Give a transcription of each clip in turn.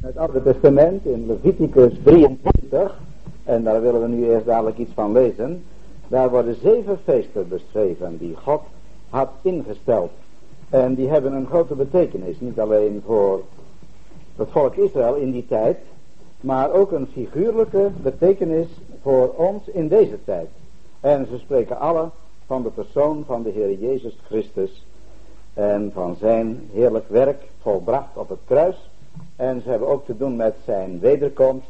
Het Oude Testament in Leviticus 23, en daar willen we nu eerst dadelijk iets van lezen. Daar worden zeven feesten beschreven die God had ingesteld. En die hebben een grote betekenis, niet alleen voor het volk Israël in die tijd, maar ook een figuurlijke betekenis voor ons in deze tijd. En ze spreken alle van de persoon van de Heer Jezus Christus en van zijn heerlijk werk volbracht op het kruis. En ze hebben ook te doen met zijn wederkomst.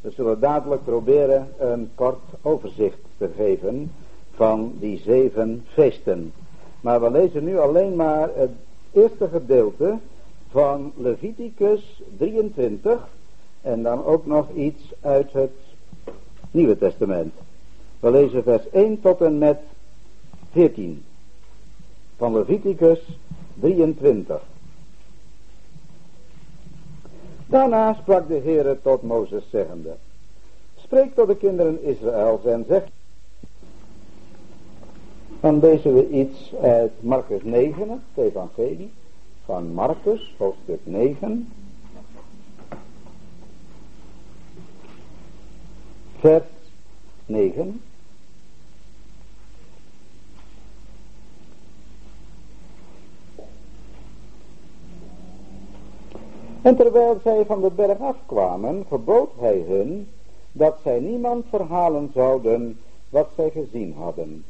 We zullen dadelijk proberen een kort overzicht te geven van die zeven feesten. Maar we lezen nu alleen maar het eerste gedeelte van Leviticus 23 en dan ook nog iets uit het Nieuwe Testament. We lezen vers 1 tot en met 14 van Leviticus 23. Daarna sprak de Heere tot Mozes zeggende, spreek tot de kinderen Israëls en zeg, dan lezen we iets uit Marcus 9, het evangelie van Marcus, hoofdstuk 9, vers 9. En terwijl zij van de berg afkwamen, gebood hij hun dat zij niemand verhalen zouden wat zij gezien hadden,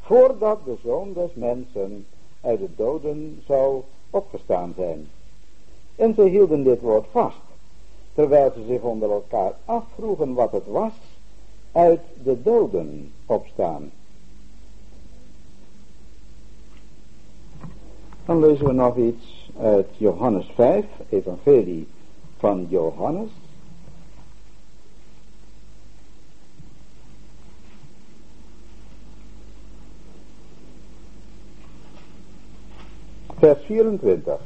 voordat de zoon des mensen uit de doden zou opgestaan zijn. En ze hielden dit woord vast, terwijl ze zich onder elkaar afvroegen wat het was, uit de doden opstaan. Dan lezen we nog iets uit Johannes 5, Evangelie van Johannes. Vers 24.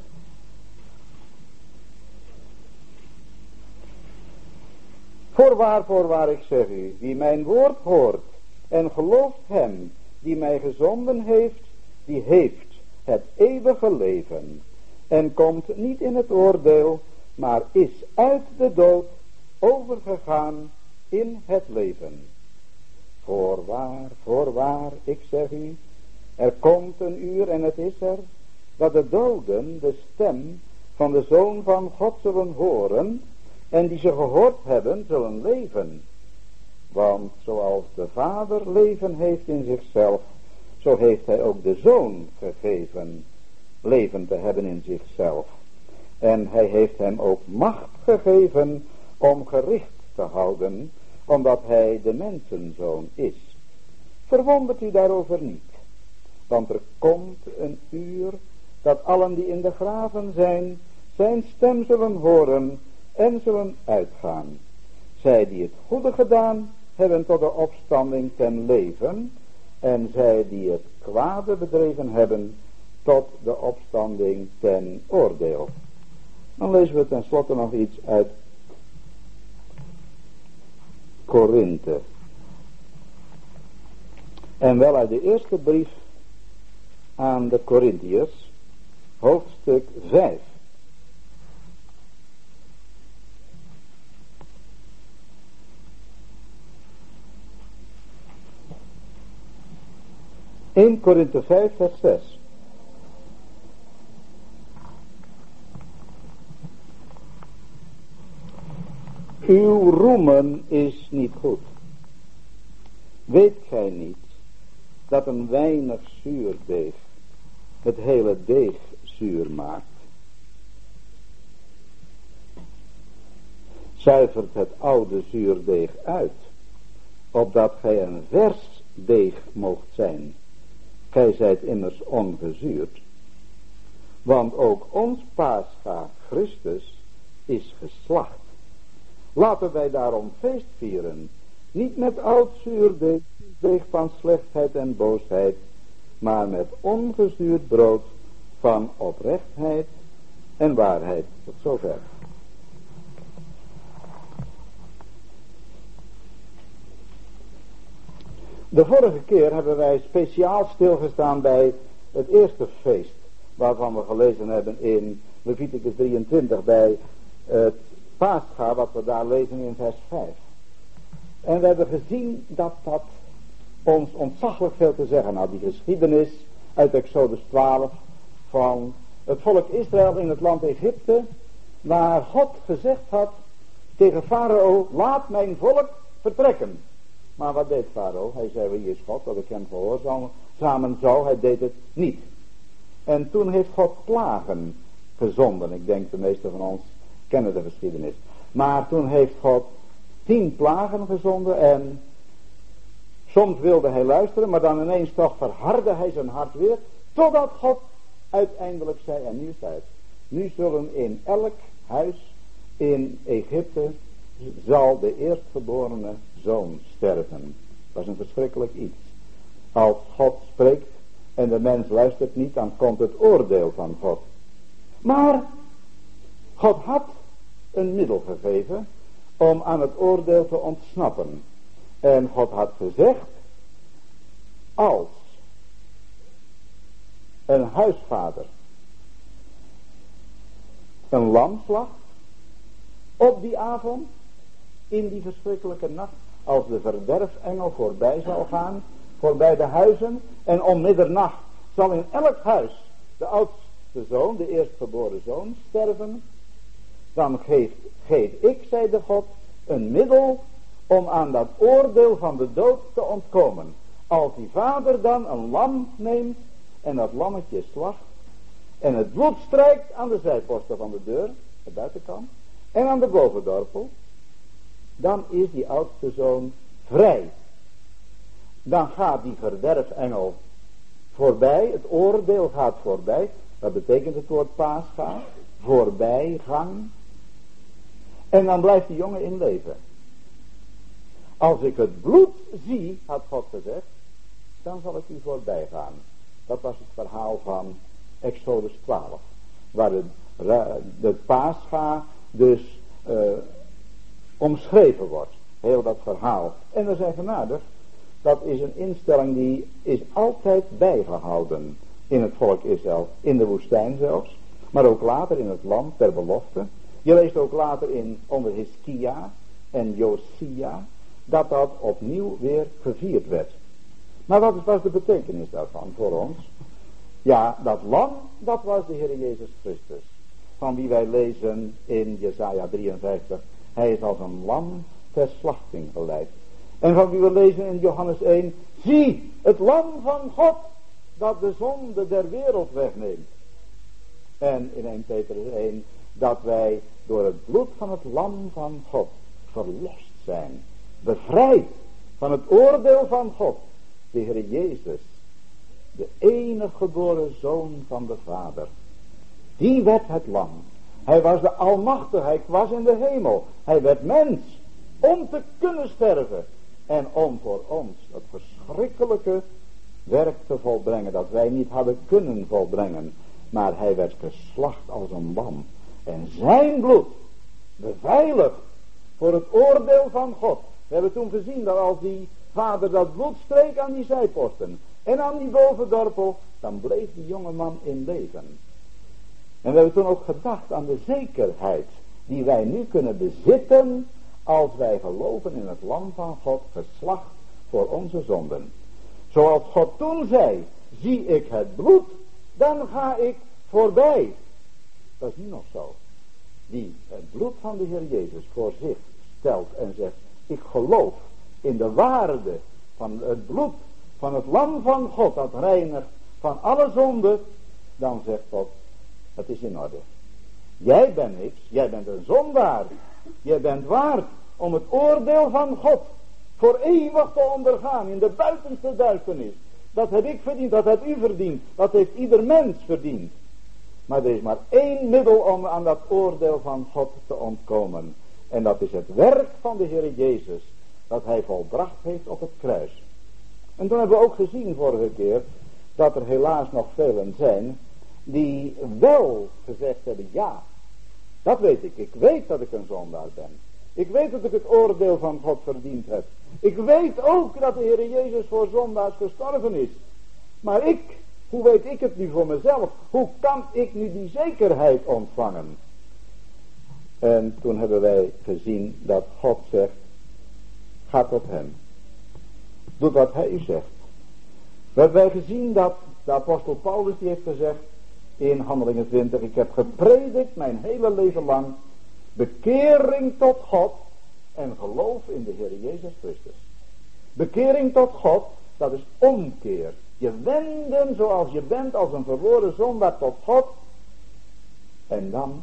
Voorwaar, voorwaar, ik zeg u, wie mijn woord hoort en gelooft hem die mij gezonden heeft, die heeft het eeuwige leven en komt niet in het oordeel, maar is uit de dood overgegaan in het leven. Voorwaar, voorwaar, ik zeg u, er komt een uur en het is er, dat de doden de stem van de Zoon van God zullen horen en die ze gehoord hebben zullen leven. Want zoals de Vader leven heeft in zichzelf, zo heeft hij ook de Zoon gegeven leven te hebben in zichzelf. En hij heeft hem ook macht gegeven om gericht te houden, omdat hij de mensenzoon is. Verwondert u daarover niet, want er komt een uur dat allen die in de graven zijn, zijn stem zullen horen en zullen uitgaan. Zij die het goede gedaan hebben tot de opstanding ten leven, en zij die het kwade bedreven hebben tot de opstanding ten oordeel. Dan lezen we tenslotte nog iets uit Korinthe. En wel uit de eerste brief aan de Corinthiërs, hoofdstuk 5. 1 Korinthe 5 vers 6. Uw roemen is niet goed. Weet gij niet dat een weinig zuurdeeg het hele deeg zuur maakt? Zuivert het oude zuurdeeg uit, opdat gij een vers deeg mocht zijn Gij zijt immers ongezuurd. Want ook ons paascha Christus is geslacht. Laten wij daarom feest vieren. Niet met oud zuurdeeg van slechtheid en boosheid. Maar met ongezuurd brood van oprechtheid en waarheid. Tot zover. De vorige keer hebben wij speciaal stilgestaan bij het eerste feest. Waarvan we gelezen hebben in Leviticus 23 bij het Pascha, wat we daar lezen in vers 5. En we hebben gezien dat dat ons ontzaglijk veel te zeggen had. Die geschiedenis uit Exodus 12 van het volk Israël in het land Egypte. Waar God gezegd had tegen Farao, laat mijn volk vertrekken. Maar wat deed Farao? Hij zei, wie is God, dat ik hem gehoorzamen zou. Hij deed het niet. En toen heeft God plagen gezonden. Ik denk de meeste van ons kennen de geschiedenis. Maar toen heeft God tien plagen gezonden en soms wilde hij luisteren, maar dan ineens toch verhardde hij zijn hart weer, totdat God uiteindelijk zei, en nu zei het, nu zullen in elk huis in Egypte zal de eerstgeborene zoon sterven. Dat is een verschrikkelijk iets. Als God spreekt en de mens luistert niet, dan komt het oordeel van God. Maar God had een middel gegeven om aan het oordeel te ontsnappen. En God had gezegd, als een huisvader een lam slacht op die avond, in die verschrikkelijke nacht, als de verderfsengel voorbij zal gaan, voorbij de huizen, en om middernacht zal in elk huis de oudste zoon, de eerstgeboren zoon, sterven, dan geef, ik, zei de God, een middel om aan dat oordeel van de dood te ontkomen. Als die vader dan een lam neemt en dat lammetje slacht en het bloed strijkt aan de zijposten van de deur, de buitenkant, en aan de bovendorpel, dan is die oudste zoon vrij. Dan gaat die verderfengel voorbij, het oordeel gaat voorbij. Dat betekent het woord paasga, voorbijgang. En dan blijft die jongen in leven. Als ik het bloed zie, had God gezegd, dan zal ik u voorbij gaan. Dat was het verhaal van Exodus 12. Waar de, de paascha dus uh, omschreven wordt. Heel dat verhaal. En we zijn genadig. Dat is een instelling die is altijd bijgehouden in het volk Israël. In de woestijn zelfs. Maar ook later in het land ter belofte. Je leest ook later in onder Hiskia en Josia dat dat opnieuw weer gevierd werd. Maar wat was de betekenis daarvan voor ons? Ja, dat lam, dat was de Heer Jezus Christus. Van wie wij lezen in Jesaja 53. Hij is als een lam ter slachting geleid. En van wie we lezen in Johannes 1. Zie, het lam van God, dat de zonde der wereld wegneemt. En in 1 Petrus 1 dat wij door het bloed van het lam van God verlost zijn. Bevrijd van het oordeel van God. De Heer Jezus, de enige geboren zoon van de Vader. Die werd het lam. Hij was de Almachtige, hij was in de hemel. Hij werd mens om te kunnen sterven. En om voor ons het verschrikkelijke werk te volbrengen dat wij niet hadden kunnen volbrengen. Maar hij werd geslacht als een lam. En zijn bloed beveiligd voor het oordeel van God. We hebben toen gezien dat als die vader dat bloed streek aan die zijposten en aan die bovendorpel, dan bleef die jonge man in leven. En we hebben toen ook gedacht aan de zekerheid die wij nu kunnen bezitten als wij geloven in het lam van God geslacht voor onze zonden. Zoals God toen zei, zie ik het bloed, dan ga ik voorbij. Dat is nu nog zo. Die het bloed van de Heer Jezus voor zich stelt en zegt, ik geloof in de waarde van het bloed van het lam van God dat reinigt van alle zonde, dan zegt God, het is in orde. Jij bent niks, jij bent een zondaar. Jij bent waard om het oordeel van God voor eeuwig te ondergaan in de buitenste duisternis. Dat heb ik verdiend, dat heb u verdiend, dat heeft ieder mens verdiend. Maar er is maar één middel om aan dat oordeel van God te ontkomen. En dat is het werk van de Heer Jezus. Dat hij volbracht heeft op het kruis. En toen hebben we ook gezien vorige keer. Dat er helaas nog velen zijn. Die wel gezegd hebben ja. Dat weet ik. Ik weet dat ik een zondaar ben. Ik weet dat ik het oordeel van God verdiend heb. Ik weet ook dat de Heer Jezus voor zondaars gestorven is. Maar ik, hoe weet ik het nu voor mezelf? Hoe kan ik nu die zekerheid ontvangen? En toen hebben wij gezien dat God zegt, ga tot hem. Doe wat hij u zegt. We hebben wij gezien dat de apostel Paulus die heeft gezegd in Handelingen 20, ik heb gepredikt mijn hele leven lang bekering tot God en geloof in de Heer Jezus Christus. Bekering tot God, dat is omkeer. Je wenden zoals je bent als een verloren zondaar tot God. En dan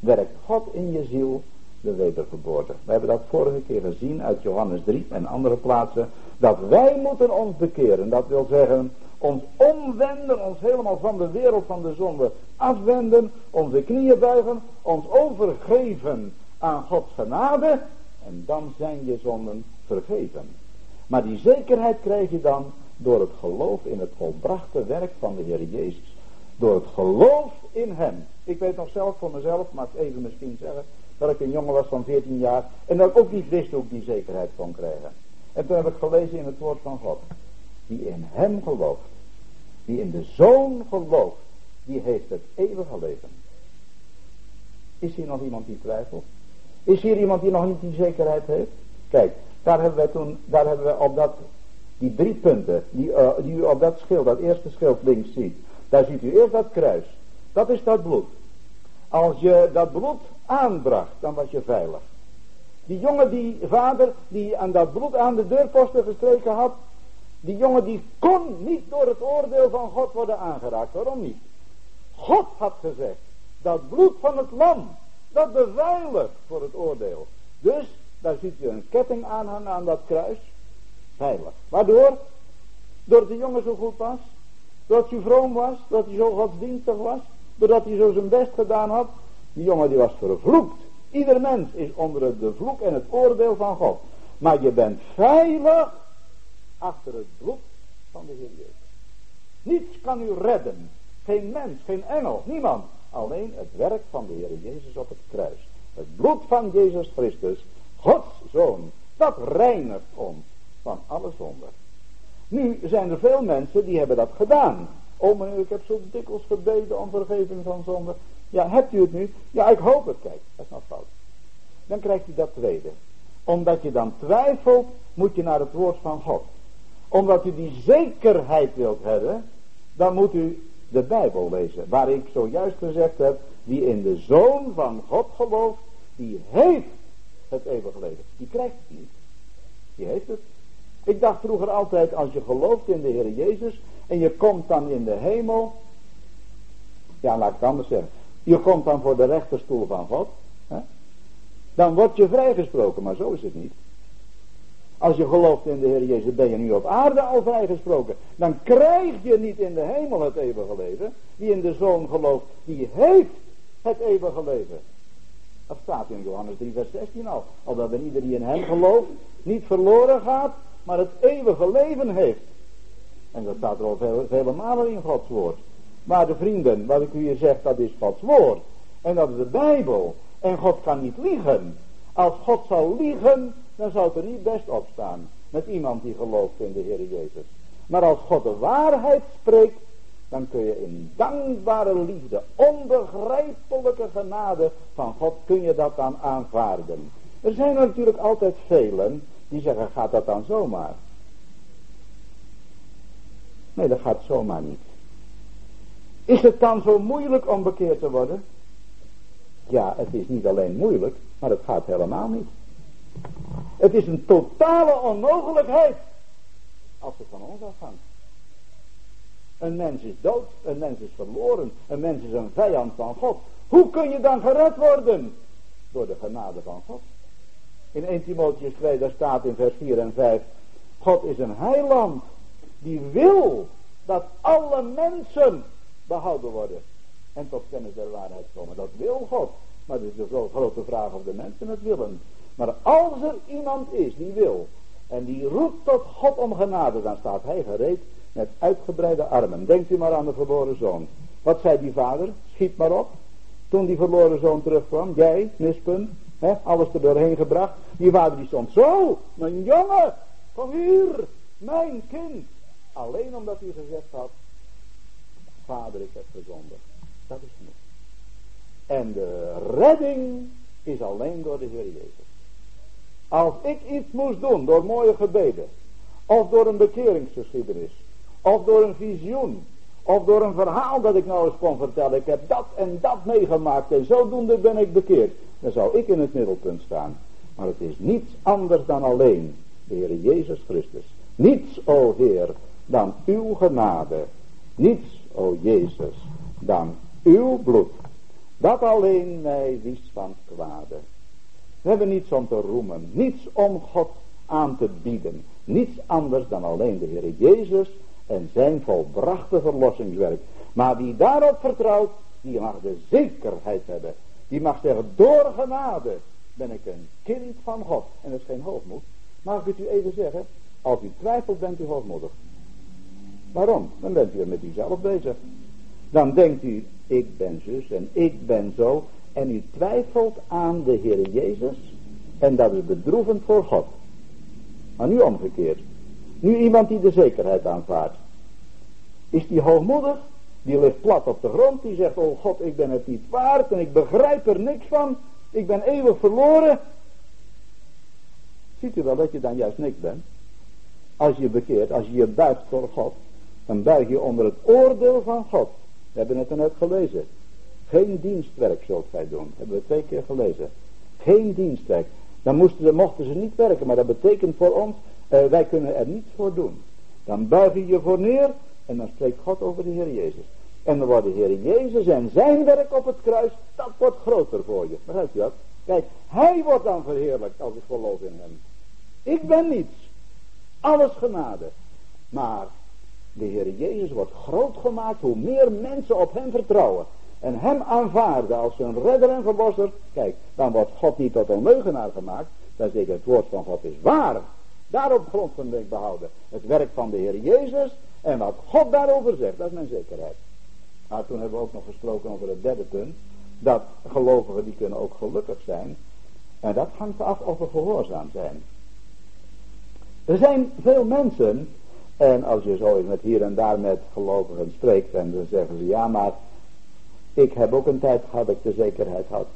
werkt God in je ziel de wedergeboorte. We hebben dat vorige keer gezien uit Johannes 3 en andere plaatsen. Dat wij moeten ons bekeren. Dat wil zeggen ons omwenden, ons helemaal van de wereld van de zonde afwenden. Onze knieën buigen, ons overgeven aan Gods genade. En dan zijn je zonden vergeven. Maar die zekerheid krijg je dan door het geloof in het volbrachte werk van de Heer Jezus. Door het geloof in Hem. Ik weet nog zelf voor mezelf, maar even misschien zeggen, dat ik een jongen was van 14 jaar en dat ik ook niet wist hoe ik die zekerheid kon krijgen. En toen heb ik gelezen in het woord van God. Die in Hem gelooft, die in de Zoon gelooft, die heeft het eeuwige leven. Is hier nog iemand die twijfelt? Is hier iemand die nog niet die zekerheid heeft? Kijk, daar hebben we toen, daar hebben we op dat, die drie punten, die, uh, die u op dat schild, dat eerste schild links ziet. Daar ziet u eerst dat kruis. Dat is dat bloed. Als je dat bloed aanbracht, dan was je veilig. Die jongen, die vader, die aan dat bloed aan de deurposten gestreken had, die jongen die kon niet door het oordeel van God worden aangeraakt. Waarom niet? God had gezegd, dat bloed van het lam, dat beveiligt voor het oordeel. Dus, daar ziet je een ketting aanhangen aan dat kruis, veilig. Waardoor? Doordat de jongen zo goed was, doordat hij vroom was, doordat hij zo godsdienstig was, doordat hij zo zijn best gedaan had. Die jongen die was vervloekt. Ieder mens is onder de vloek en het oordeel van God. Maar je bent veilig achter het bloed van de Heer Jezus. Niets kan u redden. Geen mens, geen engel, niemand. Alleen het werk van de Heer Jezus op het kruis. Het bloed van Jezus Christus, Gods Zoon, dat reinigt ons van alle zonde. Nu zijn er veel mensen die hebben dat gedaan. Oh meneer, ik heb zo dikwijls gebeden om vergeving van zonde. Ja, hebt u het nu? Ja, ik hoop het. Kijk, dat is nog fout. Dan krijgt u dat tweede. Omdat je dan twijfelt, moet je naar het woord van God. Omdat u die zekerheid wilt hebben, dan moet u de Bijbel lezen. Waar ik zojuist gezegd heb, die in de Zoon van God gelooft, die heeft het eeuwige leven. Die krijgt het niet. Die heeft het. Ik dacht vroeger altijd, als je gelooft in de Heer Jezus en je komt dan in de hemel, ja laat ik het anders zeggen, je komt dan voor de rechterstoel van God, hè? dan word je vrijgesproken, maar zo is het niet. Als je gelooft in de Heer Jezus, ben je nu op aarde al vrijgesproken. Dan krijg je niet in de hemel het eeuwige leven. Wie in de Zoon gelooft, die heeft het eeuwige leven. Dat staat in Johannes 3, vers 16 al. Omdat er ieder die in hem gelooft, niet verloren gaat, maar het eeuwige leven heeft. En dat staat er al vele, malen in Gods woord. Maar de vrienden, wat ik u hier zeg, dat is Gods woord. En dat is de Bijbel. En God kan niet liegen. Als God zou liegen, dan zou het er niet best op staan. Met iemand die gelooft in de Heer Jezus. Maar als God de waarheid spreekt, dan kun je in dankbare liefde, onbegrijpelijke genade van God, kun je dat dan aanvaarden. Er zijn natuurlijk altijd velen die zeggen, gaat dat dan zomaar? Nee, dat gaat zomaar niet. Is het dan zo moeilijk om bekeerd te worden? Ja, het is niet alleen moeilijk, maar het gaat helemaal niet. Het is een totale onmogelijkheid als het van ons afhangt. Een mens is dood, een mens is verloren, een mens is een vijand van God. Hoe kun je dan gered worden? Door de genade van God. In 1 Timotheus 2, daar staat in vers 4 en 5, God is een heiland die wil dat alle mensen behouden worden en tot kennis der waarheid komen. Dat wil God. Maar het is de grote vraag of de mensen het willen. Maar als er iemand is die wil en die roept tot God om genade, dan staat hij gereed met uitgebreide armen. Denkt u maar aan de verloren zoon. Wat zei die vader? Schiet maar op. Toen die verloren zoon terugkwam, jij, mispunt, alles er doorheen gebracht. Die vader die stond zo, mijn jongen, kom hier, mijn kind. Alleen omdat hij gezegd had, vader ik heb gezondigd. Dat is genoeg. En de redding is alleen door de Heer Jezus. Als ik iets moest doen door mooie gebeden, of door een bekeringsgeschiedenis, of door een visioen, of door een verhaal dat ik nou eens kon vertellen, ik heb dat en dat meegemaakt en zodoende ben ik bekeerd, dan zou ik in het middelpunt staan. Maar het is niets anders dan alleen de Heer Jezus Christus. Niets, o Heer, dan uw genade. Niets, o Jezus, dan uw bloed. Dat alleen mij wies van kwade. We hebben niets om te roemen, niets om God aan te bieden. Niets anders dan alleen de Heer Jezus en zijn volbrachte verlossingswerk. Maar wie daarop vertrouwt, die mag de zekerheid hebben. Die mag zeggen, door genade ben ik een kind van God. En dat is geen hoogmoed. Mag ik u even zeggen? Als u twijfelt, bent u hoogmoedig. Waarom? Dan bent u met uzelf bezig. Dan denkt u, ik ben zus en ik ben zo. En u twijfelt aan de Heer Jezus. En dat is bedroevend voor God. Maar nu omgekeerd. Nu iemand die de zekerheid aanvaardt. Is die hoogmoedig? Die ligt plat op de grond. Die zegt, oh God, ik ben het niet waard. En ik begrijp er niks van. Ik ben eeuwig verloren. Ziet u wel dat je dan juist niks bent? Als je bekeert, als je je buigt voor God. Dan buig je onder het oordeel van God. We hebben het er net gelezen. Geen dienstwerk zult gij doen. Hebben we twee keer gelezen. Geen dienstwerk. Dan moesten mochten ze niet werken. Maar dat betekent voor ons, eh, wij kunnen er niets voor doen. Dan buig je je voor neer. En dan spreekt God over de Heer Jezus. En dan wordt de Heer Jezus en zijn werk op het kruis, dat wordt groter voor je. Begrijpt u dat? Kijk, hij wordt dan verheerlijkt als ik geloof in hem. Ik ben niets. Alles genade. Maar de Heer Jezus wordt groot gemaakt hoe meer mensen op hem vertrouwen. En hem aanvaarden als hun redder en verlosser. Kijk, dan wordt God niet tot een leugenaar gemaakt. Dan ik het woord van God is waar. Daarop grondvending behouden. Het werk van de Heer Jezus en wat God daarover zegt, dat is mijn zekerheid. Maar toen hebben we ook nog gesproken over het derde punt. Dat gelovigen die kunnen ook gelukkig zijn. En dat hangt af of we gehoorzaam zijn. Er zijn veel mensen, en als je zo eens met hier en daar met gelovigen spreekt, en dan zeggen ze ja, maar ik heb ook een tijd gehad dat ik de zekerheid had.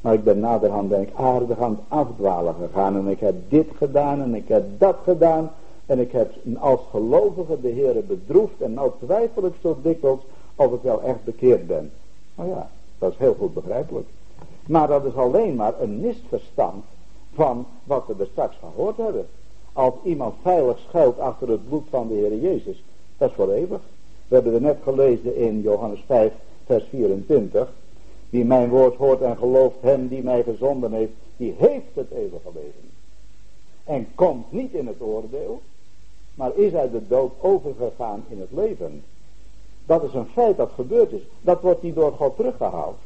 Maar ik ben naderhand ben ik aardig aan het afdwalen gegaan. En ik heb dit gedaan en ik heb dat gedaan. En ik heb als gelovige de Heer bedroefd. En nou twijfel ik zo dikwijls of ik wel echt bekeerd ben. Nou ja, dat is heel goed begrijpelijk. Maar dat is alleen maar een misverstand van wat we er straks gehoord hebben. Als iemand veilig schuilt achter het bloed van de Heer Jezus, dat is voor eeuwig. We hebben er net gelezen in Johannes 5, vers 24. Wie mijn woord hoort en gelooft hem die mij gezonden heeft, die heeft het eeuwige leven. En komt niet in het oordeel, maar is uit de dood overgegaan in het leven. Dat is een feit dat gebeurd is. Dat wordt niet door God teruggehaald.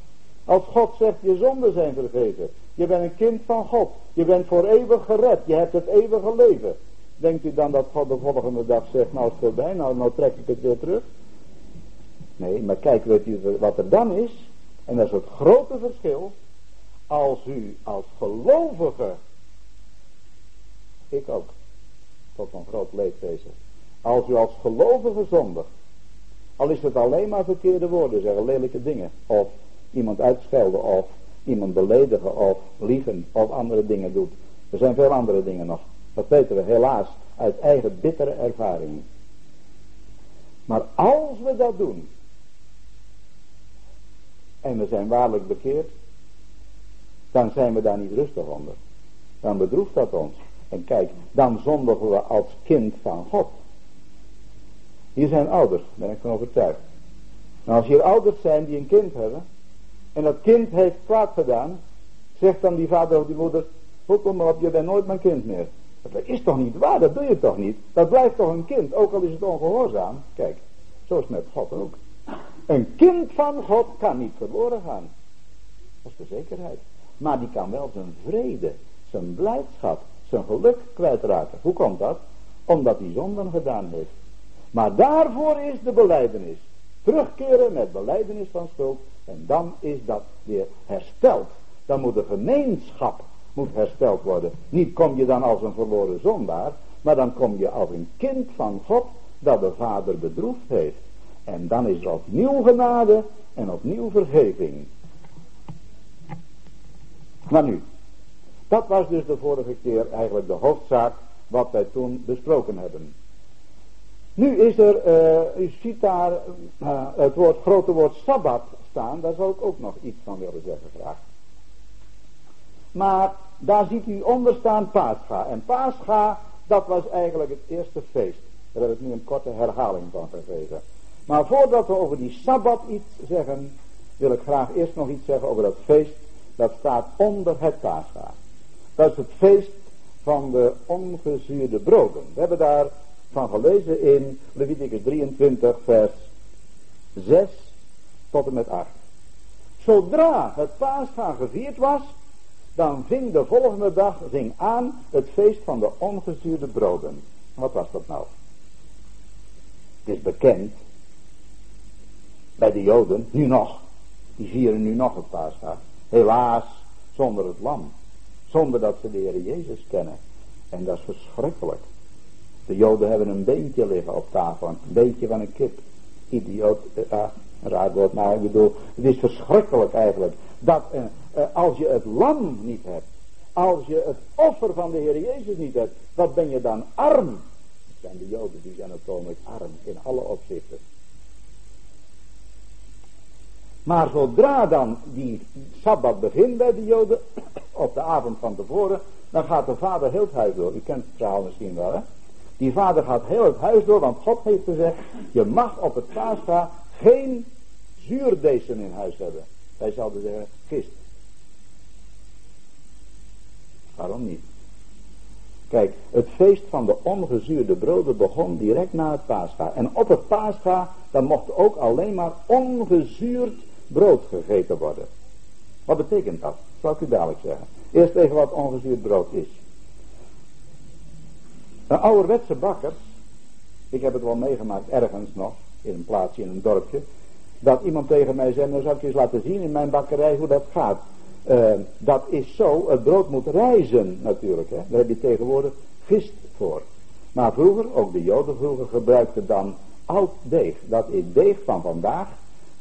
Als God zegt je zonden zijn vergeven. Je bent een kind van God. Je bent voor eeuwig gered. Je hebt het eeuwige leven. Denkt u dan dat God de volgende dag zegt nou is het voorbij. Nou, nou trek ik het weer terug. Nee, maar kijk wat er dan is. En dat is het grote verschil. Als u als gelovige. Ik ook. Tot een groot leedwezen. Als u als gelovige zondig al is het alleen maar verkeerde woorden zeggen, lelijke dingen. Of iemand uitschelden of iemand beledigen of liegen of andere dingen doet. Er zijn veel andere dingen nog. Dat weten we helaas uit eigen bittere ervaring. Maar als we dat doen. En we zijn waarlijk bekeerd. Dan zijn we daar niet rustig onder. Dan bedroeft dat ons. En kijk, dan zondigen we als kind van God. Hier zijn ouders, ben ik van overtuigd. Nou, als hier ouders zijn die een kind hebben, en dat kind heeft kwaad gedaan, zegt dan die vader of die moeder, kom maar op, je bent nooit mijn kind meer. Dat is toch niet waar, dat doe je toch niet? Dat blijft toch een kind, ook al is het ongehoorzaam. Kijk, zo is het met God ook. Een kind van God kan niet verloren gaan. Dat is de zekerheid. Maar die kan wel zijn vrede, zijn blijdschap, zijn geluk kwijtraken. Hoe komt dat? Omdat hij zonden gedaan heeft. Maar daarvoor is de beleidenis. Terugkeren met beleidenis van schuld. En dan is dat weer hersteld. Dan moet de gemeenschap moet hersteld worden. Niet kom je dan als een verloren zondaar. Maar dan kom je als een kind van God dat de vader bedroefd heeft. En dan is er opnieuw genade en opnieuw vergeving. Maar nu, dat was dus de vorige keer eigenlijk de hoofdzaak wat wij toen besproken hebben. Nu is er, uh, u ziet daar uh, het woord, grote woord Sabbat staan, daar zal ik ook nog iets van willen zeggen graag. Maar daar ziet u onder staan Pascha. En Pascha, dat was eigenlijk het eerste feest. Daar heb ik nu een korte herhaling van gegeven. Maar voordat we over die Sabbat iets zeggen, wil ik graag eerst nog iets zeggen over dat feest. Dat staat onder het Pascha. Dat is het feest van de ongezuurde broden. We hebben daar van gelezen in Leviticus 23 vers 6 tot en met 8. Zodra het paasgaan gevierd was, dan ving de volgende dag ving aan het feest van de ongezuurde broden. Wat was dat nou? Het is bekend bij de Joden, nu nog. Die vieren nu nog het paasgaan. Helaas zonder het lam. Zonder dat ze de Heer Jezus kennen. En dat is verschrikkelijk. De Joden hebben een beentje liggen op tafel. Een beentje van een kip. Idioot. Uh, raar woord, maar ik bedoel, het is verschrikkelijk eigenlijk. Dat uh, uh, als je het lam niet hebt. Als je het offer van de Heer Jezus niet hebt. Wat ben je dan arm? Dat zijn de Joden, die zijn atomisch arm. In alle opzichten. Maar zodra dan die Sabbat begint bij de Joden, op de avond van tevoren, dan gaat de vader heel het huis door. U kent het verhaal misschien wel, hè? Die vader gaat heel het huis door, want God heeft gezegd, je mag op het paascha geen zuurdezen in huis hebben. Wij zouden zeggen, gist. Waarom niet? Kijk, het feest van de ongezuurde broden begon direct na het paascha. En op het paascha, dan mocht ook alleen maar ongezuurd brood gegeten worden. Wat betekent dat? Zal ik u dadelijk zeggen. Eerst even wat ongezuurd brood is. Een ouderwetse bakker, ik heb het wel meegemaakt ergens nog, in een plaatsje, in een dorpje, dat iemand tegen mij zei, nou zou ik je eens laten zien in mijn bakkerij hoe dat gaat. Uh, dat is zo, het brood moet rijzen natuurlijk, hè. daar heb je tegenwoordig gist voor. Maar vroeger, ook de joden vroeger, gebruikten dan oud deeg. Dat is deeg van vandaag,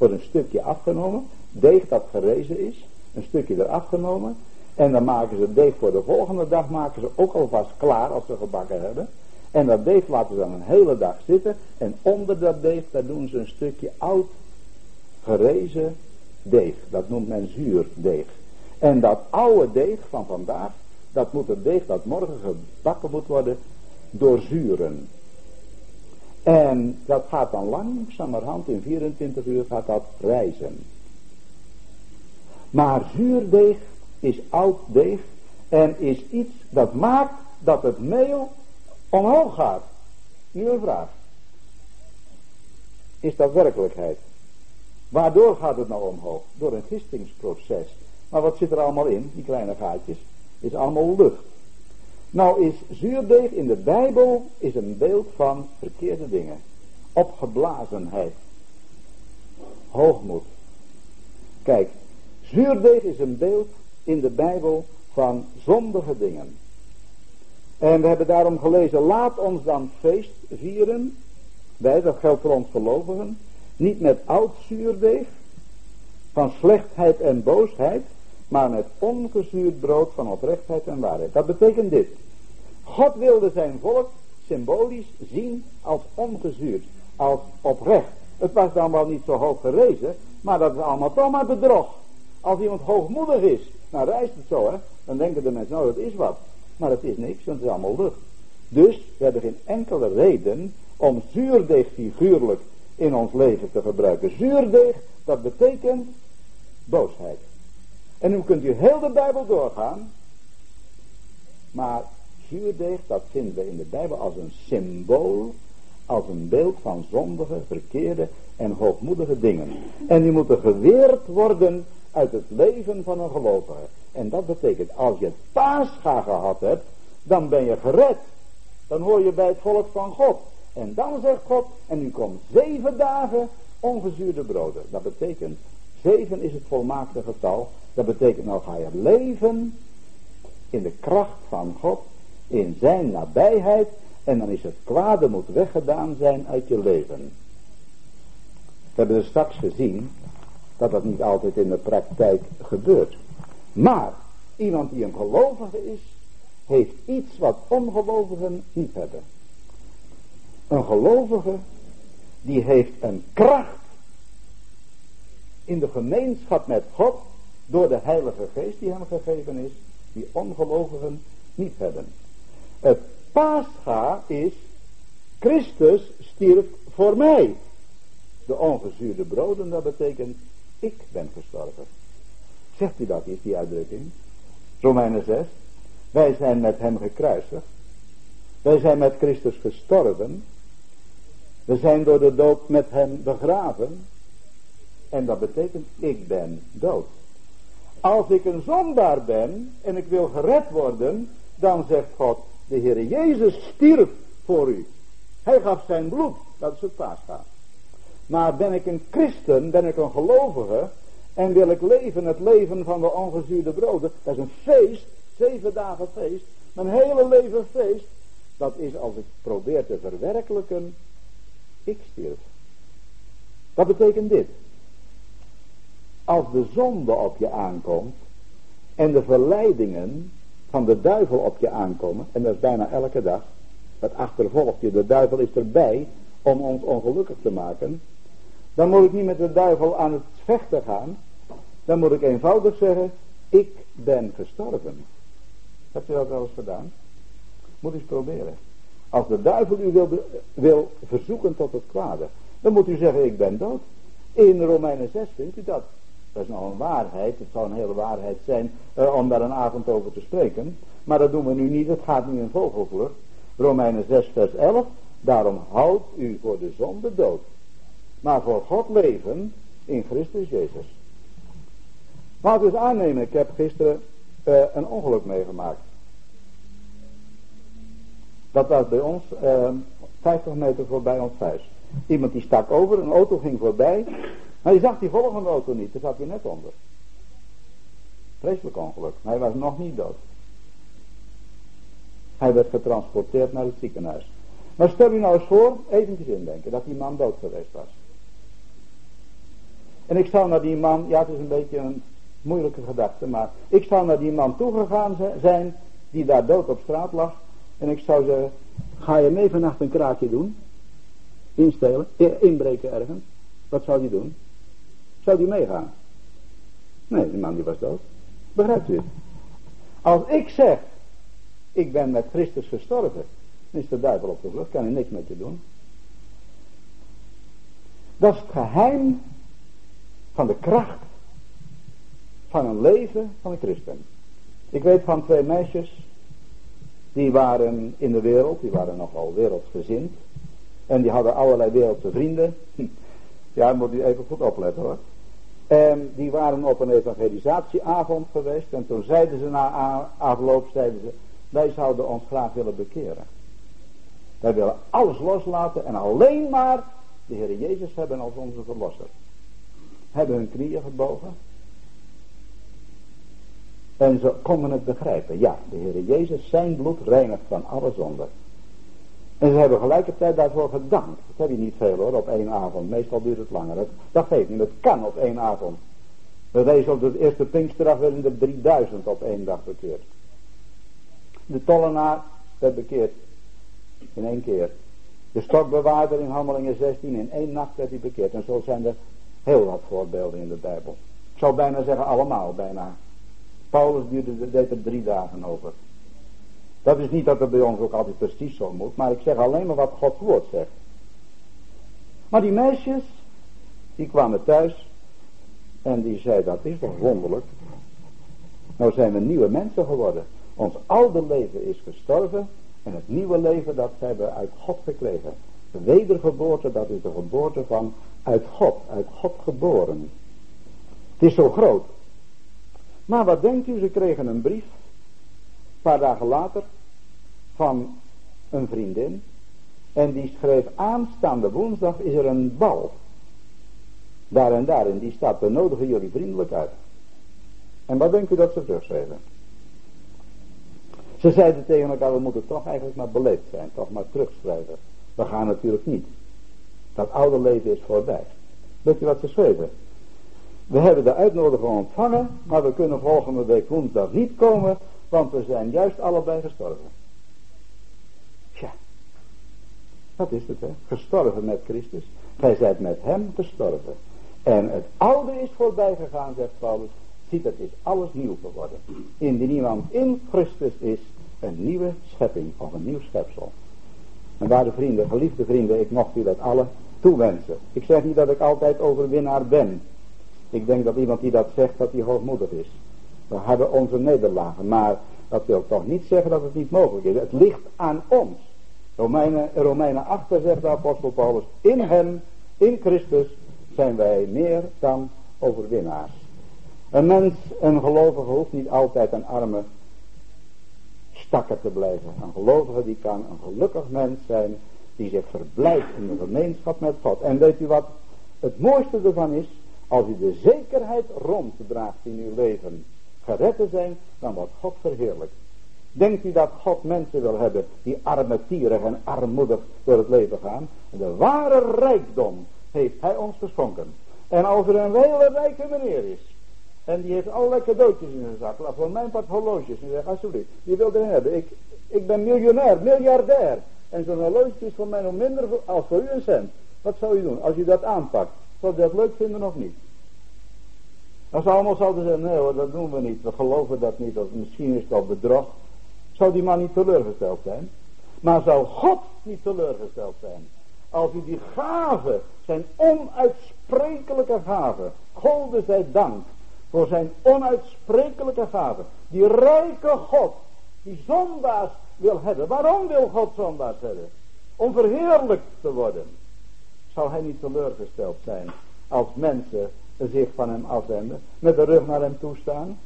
wordt een stukje afgenomen, deeg dat gerezen is, een stukje eraf genomen, en dan maken ze deeg voor de volgende dag, maken ze ook alvast klaar als ze gebakken hebben. En dat deeg laten ze dan een hele dag zitten. En onder dat deeg, daar doen ze een stukje oud gerezen deeg. Dat noemt men zuurdeeg. En dat oude deeg van vandaag, dat moet het deeg dat morgen gebakken moet worden, doorzuren. En dat gaat dan langzamerhand, in 24 uur gaat dat rijzen. Maar zuurdeeg is oud deeg en is iets dat maakt dat het meel omhoog gaat. Nu een vraag. Is dat werkelijkheid? Waardoor gaat het nou omhoog? Door een gistingsproces. Maar wat zit er allemaal in, die kleine gaatjes? Is allemaal lucht. Nou is zuurdeeg in de Bijbel is een beeld van verkeerde dingen. Opgeblazenheid. Hoogmoed. Kijk, zuurdeeg is een beeld in de Bijbel van zondige dingen. En we hebben daarom gelezen, laat ons dan feest vieren. Wij, dat geldt voor ons gelovigen. Niet met oud zuurdeeg, van slechtheid en boosheid, maar met ongezuurd brood van oprechtheid en waarheid. Dat betekent dit. God wilde zijn volk symbolisch zien als ongezuurd, als oprecht. Het was dan wel niet zo hoog gerezen, maar dat is allemaal toch maar bedrog. Als iemand hoogmoedig is, nou reist het zo hè, dan denken de mensen, nou dat is wat. Maar het is niks, want het is allemaal lucht. Dus we hebben geen enkele reden om zuurdeeg figuurlijk in ons leven te gebruiken. Zuurdeeg, dat betekent boosheid. En nu kunt u heel de Bijbel doorgaan. Maar zuurdeeg, dat vinden we in de Bijbel als een symbool, als een beeld van zondige, verkeerde en hoogmoedige dingen. En die moeten geweerd worden uit het leven van een gelovige. En dat betekent, als je paascha gehad hebt, dan ben je gered. Dan hoor je bij het volk van God. En dan zegt God, en nu komt zeven dagen ongezuurde broden. Dat betekent, zeven is het volmaakte getal. Dat betekent, nou ga je leven in de kracht van God, in zijn nabijheid. En dan is het kwade moet weggedaan zijn uit je leven. We hebben er straks gezien dat dat niet altijd in de praktijk gebeurt. Maar Iemand die een gelovige is, heeft iets wat ongelovigen niet hebben. Een gelovige, die heeft een kracht in de gemeenschap met God door de Heilige Geest die hem gegeven is, die ongelovigen niet hebben. Het paascha is, Christus stierf voor mij. De ongezuurde broden, dat betekent, ik ben gestorven. Zegt u dat eens, die uitdrukking? Romeinen 6. Wij zijn met hem gekruisigd. Wij zijn met Christus gestorven. We zijn door de dood met hem begraven. En dat betekent, ik ben dood. Als ik een zondaar ben en ik wil gered worden, dan zegt God, de Heer Jezus stierf voor u. Hij gaf zijn bloed, dat is het paasgaan. Maar ben ik een christen, ben ik een gelovige en wil ik leven het leven van de ongezuurde broden, dat is een feest, zeven dagen feest, mijn hele leven feest, dat is als ik probeer te verwerkelijken, ik stierf. Wat betekent dit? Als de zonde op je aankomt en de verleidingen van de duivel op je aankomen, en dat is bijna elke dag, dat achtervolgt je, de duivel is erbij om ons ongelukkig te maken, dan moet ik niet met de duivel aan het vechten gaan, dan moet ik eenvoudig zeggen, ik ben gestorven. Heb je dat wel eens gedaan? Moet eens proberen. Als de duivel u wil, wil verzoeken tot het kwade, dan moet u zeggen, ik ben dood. In Romeinen 6 vindt u dat. Dat is nou een waarheid, het zou een hele waarheid zijn uh, om daar een avond over te spreken. Maar dat doen we nu niet, het gaat nu in vogelvlucht. Romeinen 6 vers 11, daarom houdt u voor de zonde dood. Maar voor God leven in Christus Jezus. We eens aannemen, ik heb gisteren uh, een ongeluk meegemaakt. Dat was bij ons uh, eh, 50 meter voorbij ons huis. Iemand die stak over, een auto ging voorbij. Maar je zag die volgende auto niet, daar zat hij net onder. Vreselijk ongeluk. Hij was nog niet dood. Hij werd getransporteerd naar het ziekenhuis. Maar stel je nou eens voor, eventjes indenken, dat die man dood geweest was. En ik zou naar die man, ja het is een beetje een moeilijke gedachte, maar ik zou naar die man toegegaan zijn, die daar dood op straat lag. En ik zou zeggen, ga je mee vannacht een kraakje doen? Instelen, inbreken ergens. Wat zou die doen? Zou die meegaan? Nee, die man die was dood. Begrijpt u? Als ik zeg, ik ben met Christus gestorven, dan is de duivel op de vlucht, kan hij niks met je doen. Dat is het geheim van de kracht van een leven van een christen. Ik weet van twee meisjes, die waren in de wereld, die waren nogal wereldgezind. En die hadden allerlei wereldse vrienden. Ja, moet u even goed opletten hoor. En die waren op een evangelisatieavond geweest. En toen zeiden ze na afloop, zeiden ze, wij zouden ons graag willen bekeren. Wij willen alles loslaten en alleen maar de Heer Jezus hebben als onze verlosser. Hebben hun knieën gebogen. En ze konden het begrijpen. Ja, de Heer Jezus, zijn bloed reinigt van alle zonde. En ze hebben gelijkertijd daarvoor gedankt. Dat heb je niet veel hoor, op één avond. Meestal duurt het langer. Dat, dat geeft niet, dat kan op één avond. We wezen op de eerste Pinksterdag werden er 3000 op één dag bekeerd. De tollenaar werd bekeerd. In één keer. De stokbewaarder in Handelingen 16, in één nacht werd hij bekeerd. En zo zijn er heel wat voorbeelden in de Bijbel. Ik zou bijna zeggen allemaal, bijna. Paulus duurde, deed er drie dagen over. Dat is niet dat het bij ons ook altijd precies zo moet, maar ik zeg alleen maar wat Gods woord zegt. Maar die meisjes, die kwamen thuis en die zeiden, dat is toch wonderlijk. Nou zijn we nieuwe mensen geworden. Ons oude leven is gestorven en het nieuwe leven dat hebben we uit God gekregen. De wedergeboorte, dat is de geboorte van uit God, uit God geboren. Het is zo groot. Maar wat denkt u, ze kregen een brief paar dagen later van een vriendin. En die schreef aanstaande woensdag is er een bal. Daar en daar. En die staat, we nodigen jullie vriendelijk uit. En wat denkt u dat ze terugschreven? Ze zeiden tegen elkaar, we moeten toch eigenlijk maar beleefd zijn. Toch maar terugschrijven. We gaan natuurlijk niet. Dat oude leven is voorbij. Weet je wat ze schreven? We hebben de uitnodiging ontvangen, maar we kunnen volgende week woensdag niet komen, want we zijn juist allebei gestorven. Tja, dat is het hè, gestorven met Christus. Gij zijt met hem gestorven. En het oude is voorbij gegaan, zegt Paulus. Ziet, het is alles nieuw geworden. Indien iemand in Christus is, een nieuwe schepping of een nieuw schepsel. En waarde vrienden, geliefde vrienden, ik mocht u dat alle toewensen. Ik zeg niet dat ik altijd overwinnaar ben. Ik denk dat iemand die dat zegt, dat hij hoogmoedig is. We hebben onze nederlagen, maar dat wil toch niet zeggen dat het niet mogelijk is. Het ligt aan ons. Romeinen, Romeinen 8 zegt de apostel Paulus, in hem, in Christus, zijn wij meer dan overwinnaars. Een mens, een gelovige hoeft niet altijd een arme stakker te blijven. Een gelovige die kan een gelukkig mens zijn die zich verblijft in de gemeenschap met God. En weet u wat het mooiste ervan is? Als u de zekerheid ronddraagt in uw leven gered zijn, dan wordt God verheerlijkt. Denkt u dat God mensen wil hebben die armetierig en armoedig door het leven gaan? De ware rijkdom heeft hij ons geschonken. En als er een hele rijke meneer is, en die heeft allerlei cadeautjes in zijn zak, laat voor mijn part horloges, en zegt alsjeblieft, die wil er hebben. Ik, ik ben miljonair, miljardair. En zo'n horloge is voor mij nog minder als voor u een cent. Wat zou u doen als u dat aanpakt? Zou u dat leuk vinden of niet? Als ze allemaal zouden zeggen, nee hoor, dat doen we niet, we geloven dat niet, of misschien is al bedrog. Zou die man niet teleurgesteld zijn? Maar zou God niet teleurgesteld zijn? Als u die gave, zijn onuitsprekelijke gave, golde zij dank voor zijn onuitsprekelijke gave. Die rijke God, die zondaars wil hebben. Waarom wil God zondaars hebben? Om verheerlijkt te worden. Zou hij niet teleurgesteld zijn als mensen zich van hem afwenden, met de rug naar hem toestaan?